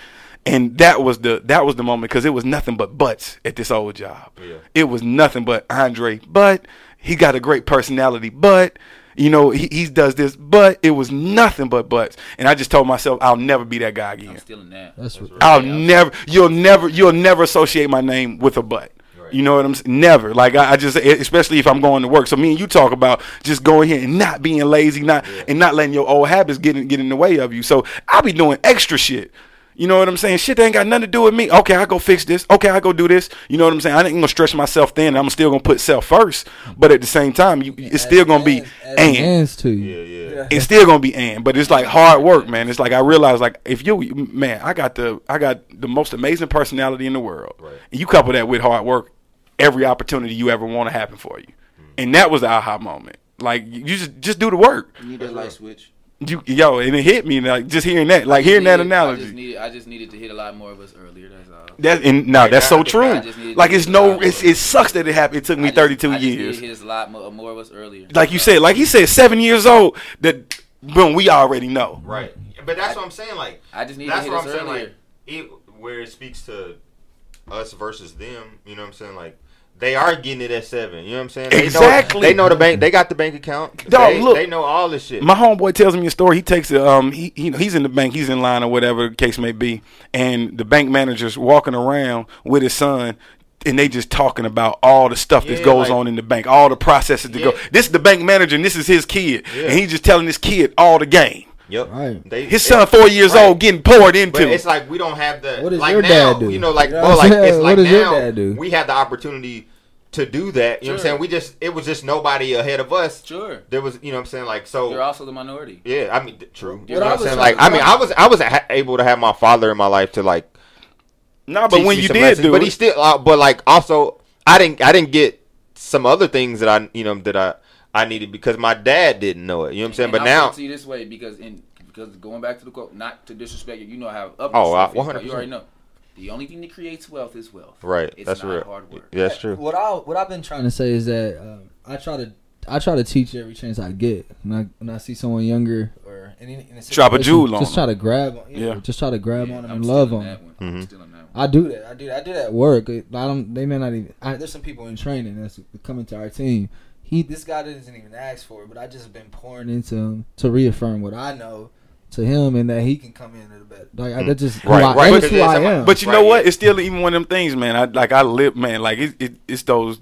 And that was the that was the moment because it was nothing but butts at this old job. Yeah. It was nothing but Andre, but he got a great personality, but you know he, he does this, but it was nothing but butts. And I just told myself I'll never be that guy again. I'm still in that. That's That's what. right. I'll never, you'll never, you'll never associate my name with a butt. Right. You know what I'm saying? Never. Like I, I just, especially if I'm going to work. So me and you talk about just going here and not being lazy, not and not letting your old habits get in, get in the way of you. So I'll be doing extra shit. You know what I'm saying? Shit that ain't got nothing to do with me. Okay, I go fix this. Okay, I go do this. You know what I'm saying? I ain't gonna stretch myself thin. I'm still gonna put self first. But at the same time, you, it's still gonna be and hands to you. Yeah, yeah. it's still gonna be and but it's like hard work man it's like i realize like if you man i got the i got the most amazing personality in the world Right. and you couple that with hard work every opportunity you ever want to happen for you mm. and that was the aha moment like you just just do the work You need that light switch. You yo and it hit me like just hearing that like hearing that Needed- I just analogy needed, I just needed to hit a lot more of us earlier. That's all. that and now that's so true like it's no it's, it sucks that it happened it took me 32 I just years to hit a lot more, more of us earlier. like you said like he said seven years old that boom we already know Right. But that's what I'm saying. Like I just needed to that's hit what us I'm saying. earlier. Like it, where it speaks to us versus them. You know what I'm saying? Like they are getting it at seven. You know what I'm saying? They Exactly. Know, they know the bank. They got the bank account. Dog, they, look. they know all this shit. My homeboy tells me a story. He takes a um he, he he's in the bank, he's in line or whatever the case may be, and the bank manager's walking around with his son. And they just talking about all the stuff that goes like- on in the bank, all the processes to go. This is the bank manager, and this is his kid, Yeah. and he's just telling this kid all the game. Yep. Right. They, His son, four years right. old, getting poured into. But into. it's like we don't have the What does like your now, dad do? You know, like You know well, what like <laughs> it's like What does your now dad do? we have the opportunity to do that. You know what I'm saying? We just it was just nobody ahead of us. Sure. There was you know what I'm saying like so You're also the minority. yeah. I mean true. You know what I'm saying? Like I mean I was I was able to have my father in my life to like nah, but teach when me you did lessons, do but he still uh, but like also I didn't I didn't get some other things that I you know that I I needed because my dad didn't know it. You know what I'm saying? And But I'll now say it to you this way because in because going back to the quote, not to disrespect you, you know how up. Oh, I- 100%. You already know. The only thing that creates wealth is wealth. right, It's that's not real. hard work. Yeah, that's true. What I what I've been trying to say is that um, I try to I try to teach every chance I get. When I when I see someone younger or in, any- in a Drop a jewel on just try to grab on. Yeah, Yeah. just try to grab Yeah, on them I'm and love on them. one. I'm Mhm. still in that. I do that. I do. I do that at work. I don't. They may not even. I, there's some people in training that's coming to our team. He, this guy doesn't even ask for it, but I just been pouring into him to reaffirm what I know to him, and that he can come in at the bed. Like I, Mm. that's just who Right, I, right, and it's who I am. But you Right, know what? yeah. It's still even one of them things, man. I like I live, man. Like it, it, it's those.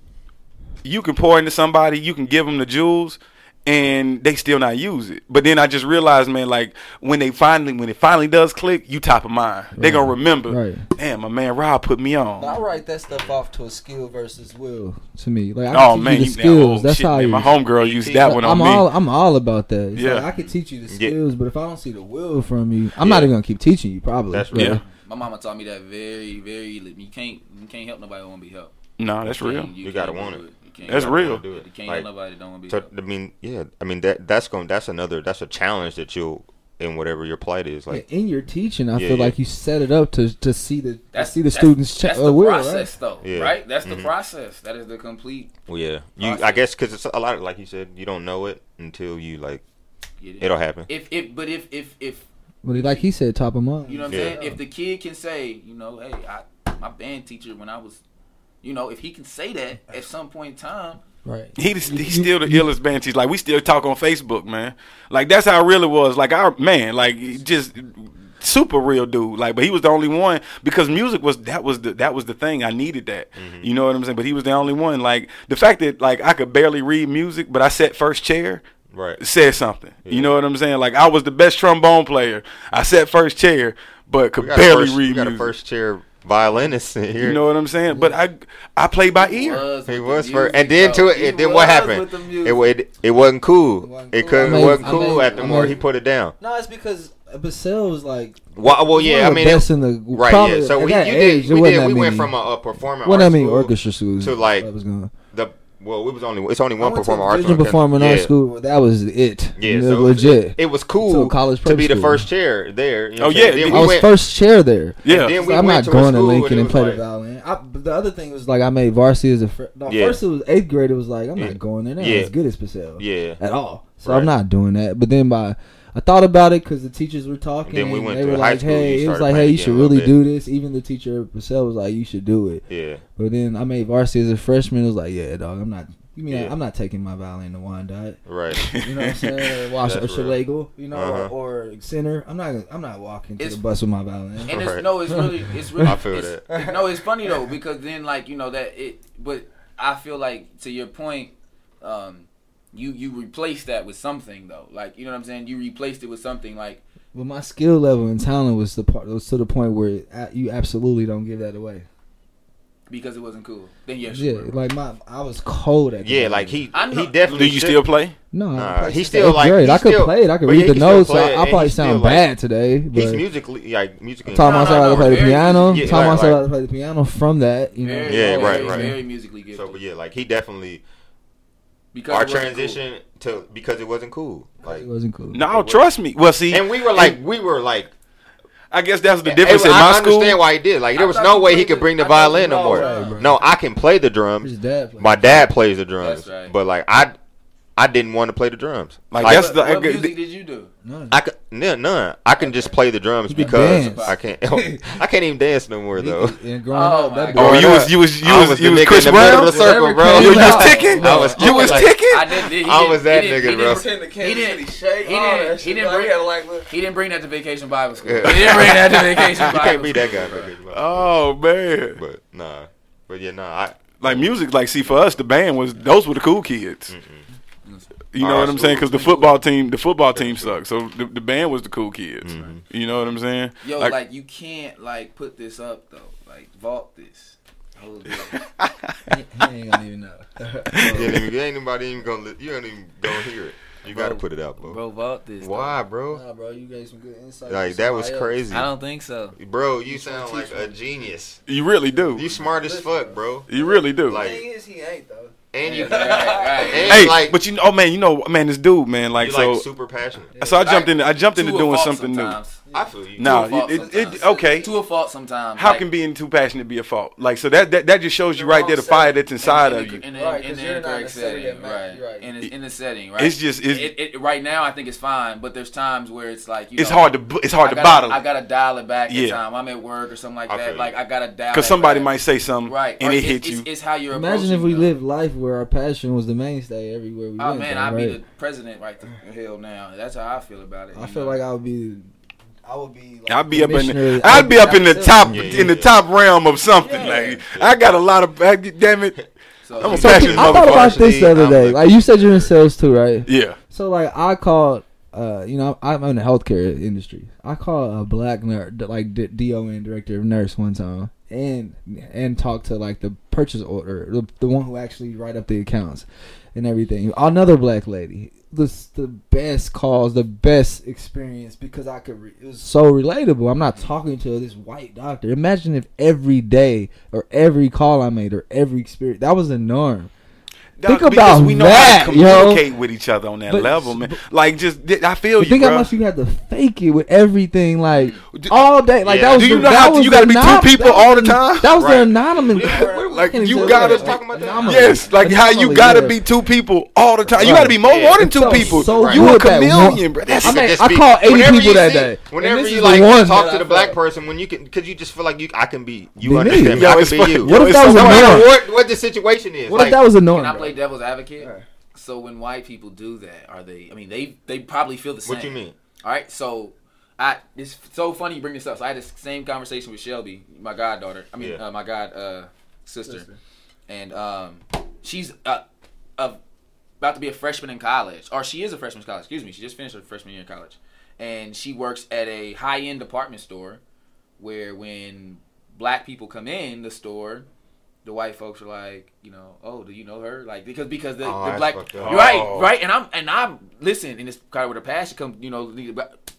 You can pour into somebody, you can give them the jewels, and they still not use it. But then I just realized, man, like when they finally, when it finally does click, you top of mind. They gonna remember. Right. Damn, my man Rob put me on. I write that stuff off to a skill versus will to me. Like I Oh can teach man, you the you- skills. That's shit, how man, you. my homegirl used that one on I'm me. all I'm all about that. It's Yeah. like, I can teach you the Yeah. skills, but if I don't see the will from you, I'm not even gonna keep teaching you. Probably. That's but- Yeah. My mama taught me that very, very. You can't, you can't help nobody who want to be helped. no, that's You real. can't- You gotta want do it. You can't That's real. gotta Do You can't Like, nobody don't want to be So. I mean, yeah, I mean that that's going that's another that's a challenge that you'll in whatever your plight is like. in your teaching, I Yeah, feel yeah. like you set it up to to see the to see the that's- students check That's uh, the will, process, though, Yeah. right? That's the Mhm. process. That is the complete. Well, yeah, you I guess because it's a lot of like you said, you don't know it until you like Get it. it'll happen. If if but if if if But like he said, top of mind. you know what I'm Yeah. saying, if the kid can say, you know, hey, I my band teacher when I was, you know, if he can say that at some point in time, right. He he's still the illest band. He's like we still talk on Facebook, man. Like that's how real it was. Like our man, like just super real dude. Like, but he was the only one because music was that was the that was the thing. I needed that. Mm-hmm. You know what I'm saying? But he was the only one. Like the fact that like I could barely read music, but I sat first chair. Right. Said something. Yeah. You know what I'm saying? Like I was the best trombone player. I sat first chair, but could We got, barely a first, read we got a music. first chair violinist here. You know what I'm saying? But I I play by ear. was he with was the first, and then to it, and then what happened? It, music. it it wasn't cool. It wasn't It cool. couldn't I it wasn't made- I cool after I more. He put it down. No, it's because Basile was like. Well, well, one yeah. of I mean, best it, in the right. probably Yeah. So we you age, did we did we went from a, a performing What arts I mean, orchestra schools to, like, that was going. the well, it was only it's only one went to performing a arts division school. performing yeah. arts school. That was it. Yeah, It was so legit. It was cool a college to prep be the school. first chair there. You know Oh, yeah. Then it- we I was went- first chair there. Yeah. then So I'm not to going to Lincoln it and play like- the violin. I, the other thing was like I made varsity as a fr- no, Yeah. first it was eighth grade. It was like I'm Yeah. not going there. Not Yeah. as good as Purcell Yeah, at all. So Right. I'm not doing that. But then by I thought about it because the teachers were talking. Then we went they to were high like, school, you "Hey, it was like, hey, you should really do this." Even the teacher at Purcell was like, "You should do it." yeah. But then I made varsity as a freshman. It was like, "Yeah, dog, I'm not." You mean Yeah. I'm not taking my violin to Wyandotte. Right. You know what I'm saying? <laughs> Or Wash or That's you know, Uh-huh. or, or center. I'm not. I'm not walking to It's- the bus with my violin. And it's, Right. no, it's really, <laughs> it's really. I feel it's, that. No, it's funny though because then like you know that it, but I feel like to your point, um, you you replace that with something though. Like you know what I'm saying. You replaced it with something like But my skill level and talent was the part was to the point where it, you absolutely don't give that away. because it wasn't cool. Then yes, Yeah, you were. like my I was cold at. Yeah, violin. like he know- he definitely. Do you should- still play? No, I Nah, played he still, like, grade. he I could still- play it. I could read the notes. play I, I and probably sound like- bad today. He's musically like musically. taught myself how to play the piano. music- Taught myself how to play the piano from that. You know. Yeah, right, right. Very musically gifted. So, but yeah, like he definitely because our it wasn't transition to because it wasn't cool. Like, It wasn't cool. No, trust me. Well, see, and we were like, we were like, I guess that's the difference I, in my I school. understand why he did. Like, there was no way he could bring the I violin no more. always, bro. No, I can play the drums. Dad. My dad plays the drums, That's right. but like I, I didn't want to play the drums. Like, Like, that's What, the. what I get- music did you do? None. I could none, none. I can just play the drums You because dance. I can't. <laughs> I can't even dance no more though. And growing Oh, up, my that Oh, you was you was you I was, was you the was nigga Chris in the middle Brown. of the circle, bro. came You was out. ticking. I was You was like- ticking. I did. He I was that he nigga, he bro. didn't- He didn't. City shake. He didn't. He didn't bring. He like. He didn't bring that to Vacation Bible School. He didn't bring that to <laughs> Vacation You Bible can't be that guy. bro. Oh man. But nah. But yeah, nah. Like music, like see for us, the band was those were the cool kids. You know Our what I'm saying? Because the football team, the football team sucks. So the, the band was the cool kids. Mm-hmm. You know what I'm saying? Yo, like, you can't like put this up though. Like vault this. Hold it. he, he ain't gonna even know. <laughs> You ain't, even, ain't nobody even gonna. li- You ain't even gonna hear it. You gotta put it out, bro. Bro, vault this. Why, bro? Nah, bro, you gave some good insight. Like that was crazy, I don't think so. bro. You You sound like a genius. you really do. You smart as fuck, bro. You really do. Like- thing is, he ain't though. And you, Right, right. and hey, like, but you, oh man, you know, man, this dude, man, like you so. like super passionate. so I jumped in. I jumped into doing fault something new. Sometimes. I feel you. No, To a fault it, it, it okay. To a fault sometimes. How like, can being too passionate be a fault? Like so that that, that just shows you right there the fire that's inside in, of the- you. In, the- Right, in 'cause the you're incorrect setting, right? right. In, the, setting, right? It's just it's it, it, right now, I think it's fine, but there's times where it's like you it's know, hard to bu- it's hard I to gotta, bottle I gotta dial it back. Yeah. Yeah. Time I'm at work or something like I that. Like I gotta dial. because somebody back. might say something right, and it hits hit you. It's, how you're. Imagine if we lived life where our passion was the mainstay everywhere we oh, went. Oh man, I'd be the president right the hell now. That's how I feel about it. I feel like I would be. I would be. Like, I'd be up in the, Commissioner- I'd be up in the top Yeah, yeah, in the yeah. top realm of something. Yeah. Like I got a lot of damn it. So, I'm a So passionate I thought about this the other day. like- Like you said, you're in sales too, right? Yeah. So like I called, uh, you know, I'm in the healthcare industry. I called a black nurse, like D- DON director of nurse one time, and and talked to like the purchase order, the, the one who actually write up the accounts and everything. Another black lady. The the best calls, the best experience because I could. Re- it was so relatable. I'm not talking to this white doctor. Imagine if every day or every call I made or every experience that was the norm. Think about we know that, how to yo. communicate with each other on that But- level, man. Like just I feel you, think how bro. much you had to fake it with everything, like all day. Like Yeah. that was. Do you the- know how was you gotta be two people all the time? That was Right. the anomaly. <laughs> Like you gotta say talking about that? Yes, like how you gotta be two people all the time. You gotta be more, Yeah. more than It two people. so you a chameleon, bro. That's I mean, I be- called 80 whenever people that see- day. Whenever you like one talk to the black felt. person, when you can, because you just feel like you, I can be, you Be understand, me, Yo, I can be you. What if that was a no funny. matter norm? what, what the situation is. What if that was a norm? Can I play devil's advocate? So when white people do that, are they? I mean, they they probably feel the same. What you mean? All right, so I it's so funny you bring this up. So I had this same conversation with Shelby, my goddaughter. I mean, Yeah. uh, my god uh, sister, and um, she's uh, uh, about to be a freshman in college, or she is a freshman in college. Excuse me, she just finished her freshman year in college, and she works at a high end department store, where when black people come in the store. The white folks are like, you know, oh, do you know her? Like because because the, Oh, the black right Oh. right and I'm and I'm listen and it's kind of with a passion come you know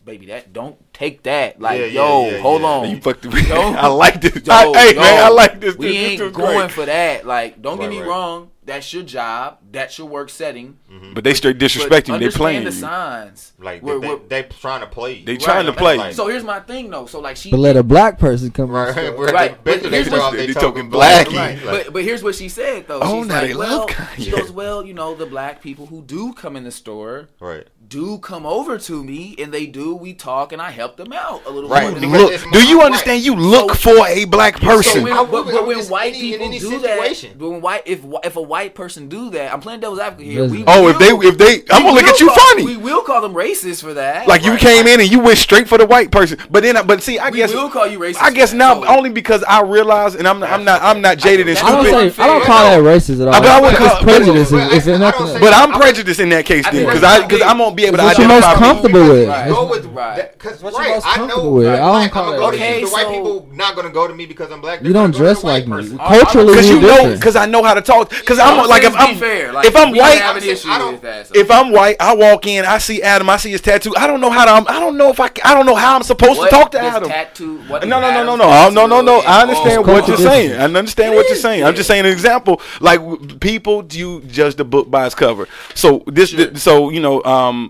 baby that don't take that like Yeah, yeah, yo yeah, hold yeah. on You fucked me. <laughs> Yo. I like this. Yo, I- hey yo, man, I like this. we this, ain't this going great. for that like don't get me right. wrong that's your job that's your work setting mm-hmm. But they straight but disrespecting you. They understand playing the signs Like We're- they, we're- they, they trying to play. you. They trying to play. Like- so here's my thing though so like she But let a black person come. in Right, store. Right, right. but they here's what- they they talking talking black. black. Like, but but here's what she said though. Oh, She's now like, they well, love Kanye. she goes, well, you know, the black people who do come in the store right. Do come over to me, and they do. We talk, and I help them out a little Right, more. You than- because look. Do you my- understand? You look So- for a black So person. when, would- but, but when white any- people any do situation. that, but when white if if a white person do that, I'm playing devil's advocate here. We Listen. oh, if they if they, I'm gonna look at you call- funny. We will call them racist for that. Like you Right, came in and you went straight for the white person, but then, I- but see, I we guess, will call you racist. I guess for now that. So- only because I realize, and I'm, not, I'm not, I'm not jaded and That's I don't stupid. say I don't call that racist at all. I- but I would call prejudice but i'm prejudiced in that case I then, because I, not because. I'm gonna be able to what you're most comfortable with. Right. Go with Right. that, cause What you right, most I comfortable know with. black, I don't black, call I'm that gonna go to you. The white Okay, so- people not gonna go to me because I'm black. You They're don't gonna go to dress like me. person. Culturally, Because you we know, because I know how to talk. Because I'm Let's like, if I'm, fair. Like, if I'm we don't white, have an issue saying, I that. so- if I'm white, I walk in, I see Adam, I see his tattoo. I don't know how to. I'm, I don't know if I. I don't know how I'm supposed What to talk to Adam. Tattoo, No, no, no, no, no, no, no, no. I understand what you're saying. I understand what you're saying. I'm just saying an example. Like people, do you judge the book by its cover? So this, Sure. th- so you know, um,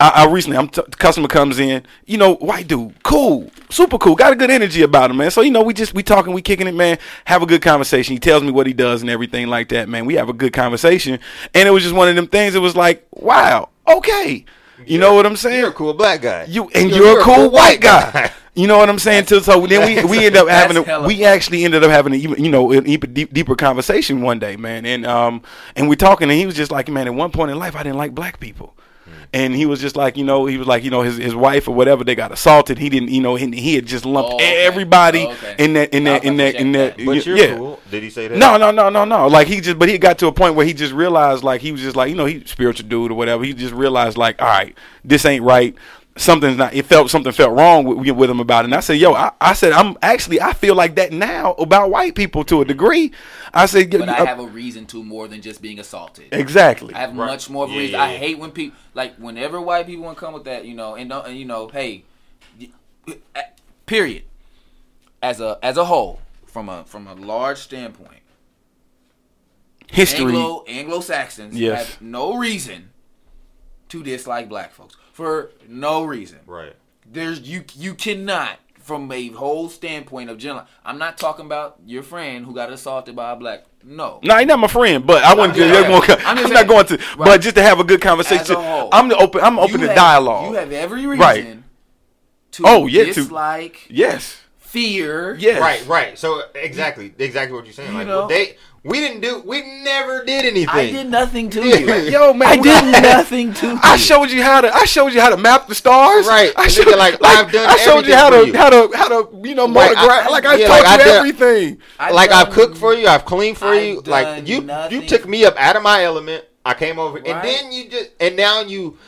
I, I recently, I'm t- the customer comes in, you know, white dude, cool, super cool, got a good energy about him, man. So you know, we just we talking, we kicking it, man. Have a good conversation. He tells me what he does and everything like that, man. We have a good conversation, and it was just one of them things. It was like, wow, okay. You know what I'm saying? You're a cool black guy. You and you're, a cool white guy. <laughs> You know what I'm saying? Too. So <laughs> then we we end up having a, we actually ended up having a you know an even deep, deeper conversation one day, man. And um and we're talking, and he was just like, man, at one point in life, I didn't like black people. And he was just like, you know, he was like, you know, his his wife or whatever they got assaulted. He didn't, you know, he, he had just lumped Oh, okay. everybody Oh, okay. in that in that in that in that. But you're yeah. cool. Did he say that? No, no, no, no, no. Like he just, but he got to a point where he just realized, like he was just like, you know, he spiritual dude or whatever. He just realized, like, all right, this ain't right. Something's not. It felt something felt wrong with, with him about it. And I said, yo, I, I said, I'm actually, I feel like that now about white people to a degree. I said, But I uh, have a reason to more than just being assaulted. exactly. I have Right. much more of a Yeah, reason. yeah, I hate when people like whenever white people want to come with that, you know, and, don't, and you know, hey, period. As a as a whole, from a from a large standpoint, History. Anglo Anglo Saxons Yes. have no reason to dislike black folks for no reason. Right. There's you you cannot from a whole standpoint of general. I'm not talking about your friend who got assaulted by a black. No. No, he's not my friend, but I wouldn't. Yeah, I'm, yeah. gonna- I'm I'm just not going to. saying. But just to have a good conversation, As a whole. I'm the open. I'm open You to have- dialogue. You have every reason Right. to Oh, yeah, to- dislike, yes, fear. yes, Right, right. So exactly, exactly what you're saying. You Like know? they, we didn't do, we never did anything. I did nothing to you. <laughs> Yo, man, I we- did nothing to you. I showed you how to. I showed you how to map the stars. Right. I showed nigga, like, I've done I showed you how to you. how to how to you know Like, motor I- Like I yeah, taught like, I you done- everything. I've like I've cooked for you, I've cleaned for I've you. Like you, nothing. you took me up out of my element. I came over, Right. and then you just, and now you,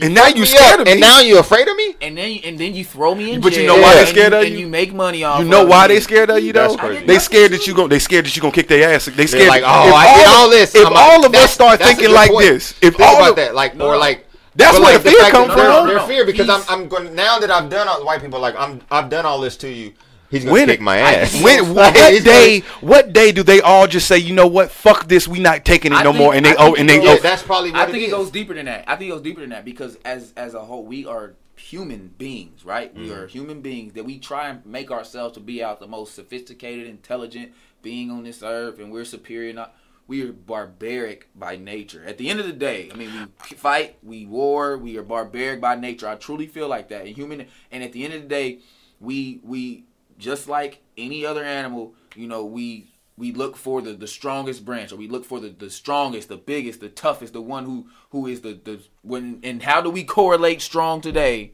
And now you me scared up, of me. And now you afraid of me? And then and then you throw me in But you know why they and scared you, of and you? you make money off. You know of why me. they scared of you though? crazy. They scared that you gon' they scared that you gonna kick their ass. They scared. like, oh, if I did all this. If I'm all of us start thinking like point. this, if Think all about of, that, like, No, or like. That's but where like the fear fact come from. They're, No, they're no, fear because I'm, I'm going now that I've done all the white people like I'm, I've done all this to you. He's gonna When kick my ass. <laughs> when Like, <laughs> what day? gonna- What day do they all just say, you know what? Fuck this. We not taking it I no think- more. And they oh, and they goes- Yeah, oh, that's probably what I it think it, is. goes deeper than that. I think it goes deeper than that because as as a whole, we are human beings, right? We Mm-hmm. are human beings that we try and make ourselves to be out the most sophisticated, intelligent being on this earth, and we're superior. Not we are barbaric by nature. At the end of the day, I mean, we fight, we war, we are barbaric by nature. I truly feel like that. And human, and at the end of the day, we we just like any other animal, you know, we we look for the, the strongest branch or we look for the, the strongest the biggest the toughest the one who who is the the when and how do we correlate strong today?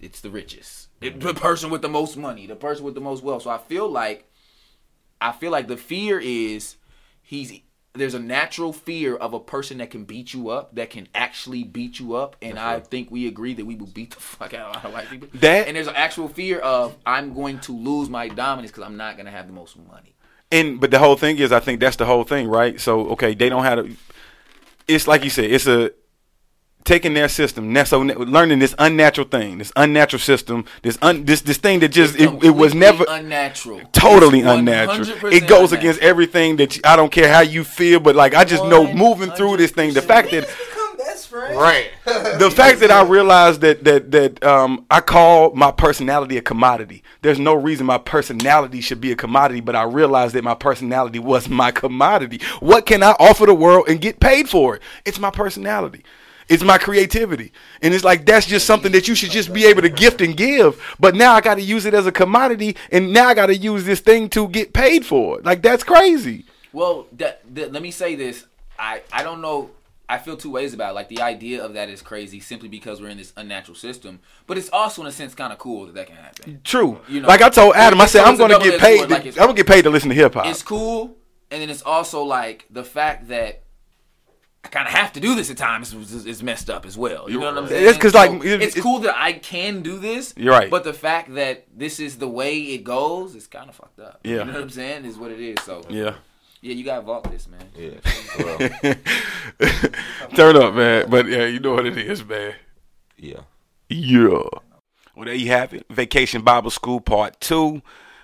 It's the richest. It- the person with the most money the person with the most wealth. So i feel like i feel like the fear is he's there's a natural fear of a person that can beat you up that can actually beat you up and i think we agree that we will beat the <laughs> fuck out of a lot of white people That- and there's an actual fear of i'm going to lose my dominance because i'm not going to have the most money and but the whole thing is, I think that's the whole thing, right? So okay, they don't have to. It's like you said, it's a taking their system, na- so learning this unnatural thing, this unnatural system, this un, this this thing that just it, it was never unnatural. totally unnatural. It goes unnatural. against everything that you, I don't care how you feel, but like I just know moving through this thing, the fact that become best friends. Right. <laughs> the fact that I realized that that that um, I call my personality a commodity. There's no reason my personality should be a commodity, but I realized that my personality was my commodity. What can I offer the world and get paid for it? It's my personality. It's my creativity. And it's like that's just something that you should just be able to gift and give. But now I got to use it as a commodity and now I got to use this thing to get paid for it. Like that's crazy. Well, that, that, let me say this. I, I don't know. I feel two ways about it. Like the idea of that is crazy simply because we're in this unnatural system. But it's also in a sense kind of cool that that can happen. True. You know, like I told Adam, I said I'm going to get paid. to- like I'm going to get paid to listen to hip hop. It's cool, and then it's also like the fact that I kind of have to do this at times It's, is messed up as well. You know what I'm saying? It's 'cause, like, So it- it's it- cool that I can do this. You're right. But the fact that this is the way it goes is kind of fucked up. Yeah. You know what I'm saying? Is what it is. So Yeah. yeah, you got to vault this, man. Yeah. Well, <laughs> Turn up, man. But yeah, you know what it is, man. yeah. Yeah. Well, there you have it. Vacation Bible School Part 2.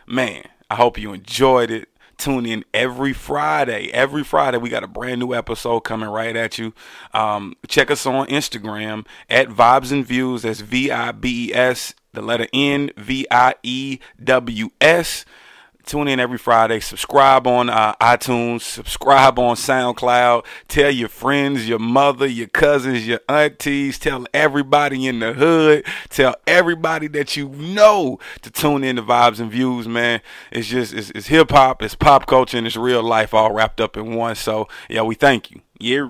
Man, I hope you enjoyed it. Tune in every Friday. Every Friday, we got a brand new episode coming right at you. Um, check us on Instagram at Vibes and Views. That's V I B E S, the letter N, V I E W S. Tune in every Friday. Subscribe on uh, iTunes. Subscribe on SoundCloud. Tell your friends, your mother, your cousins, your aunties. Tell everybody in the hood. Tell everybody that you know to tune in to Vibes and Views, man. It's just, it's, it's hip hop, it's pop culture, and it's real life all wrapped up in one. So, yeah, we thank you. Yeah.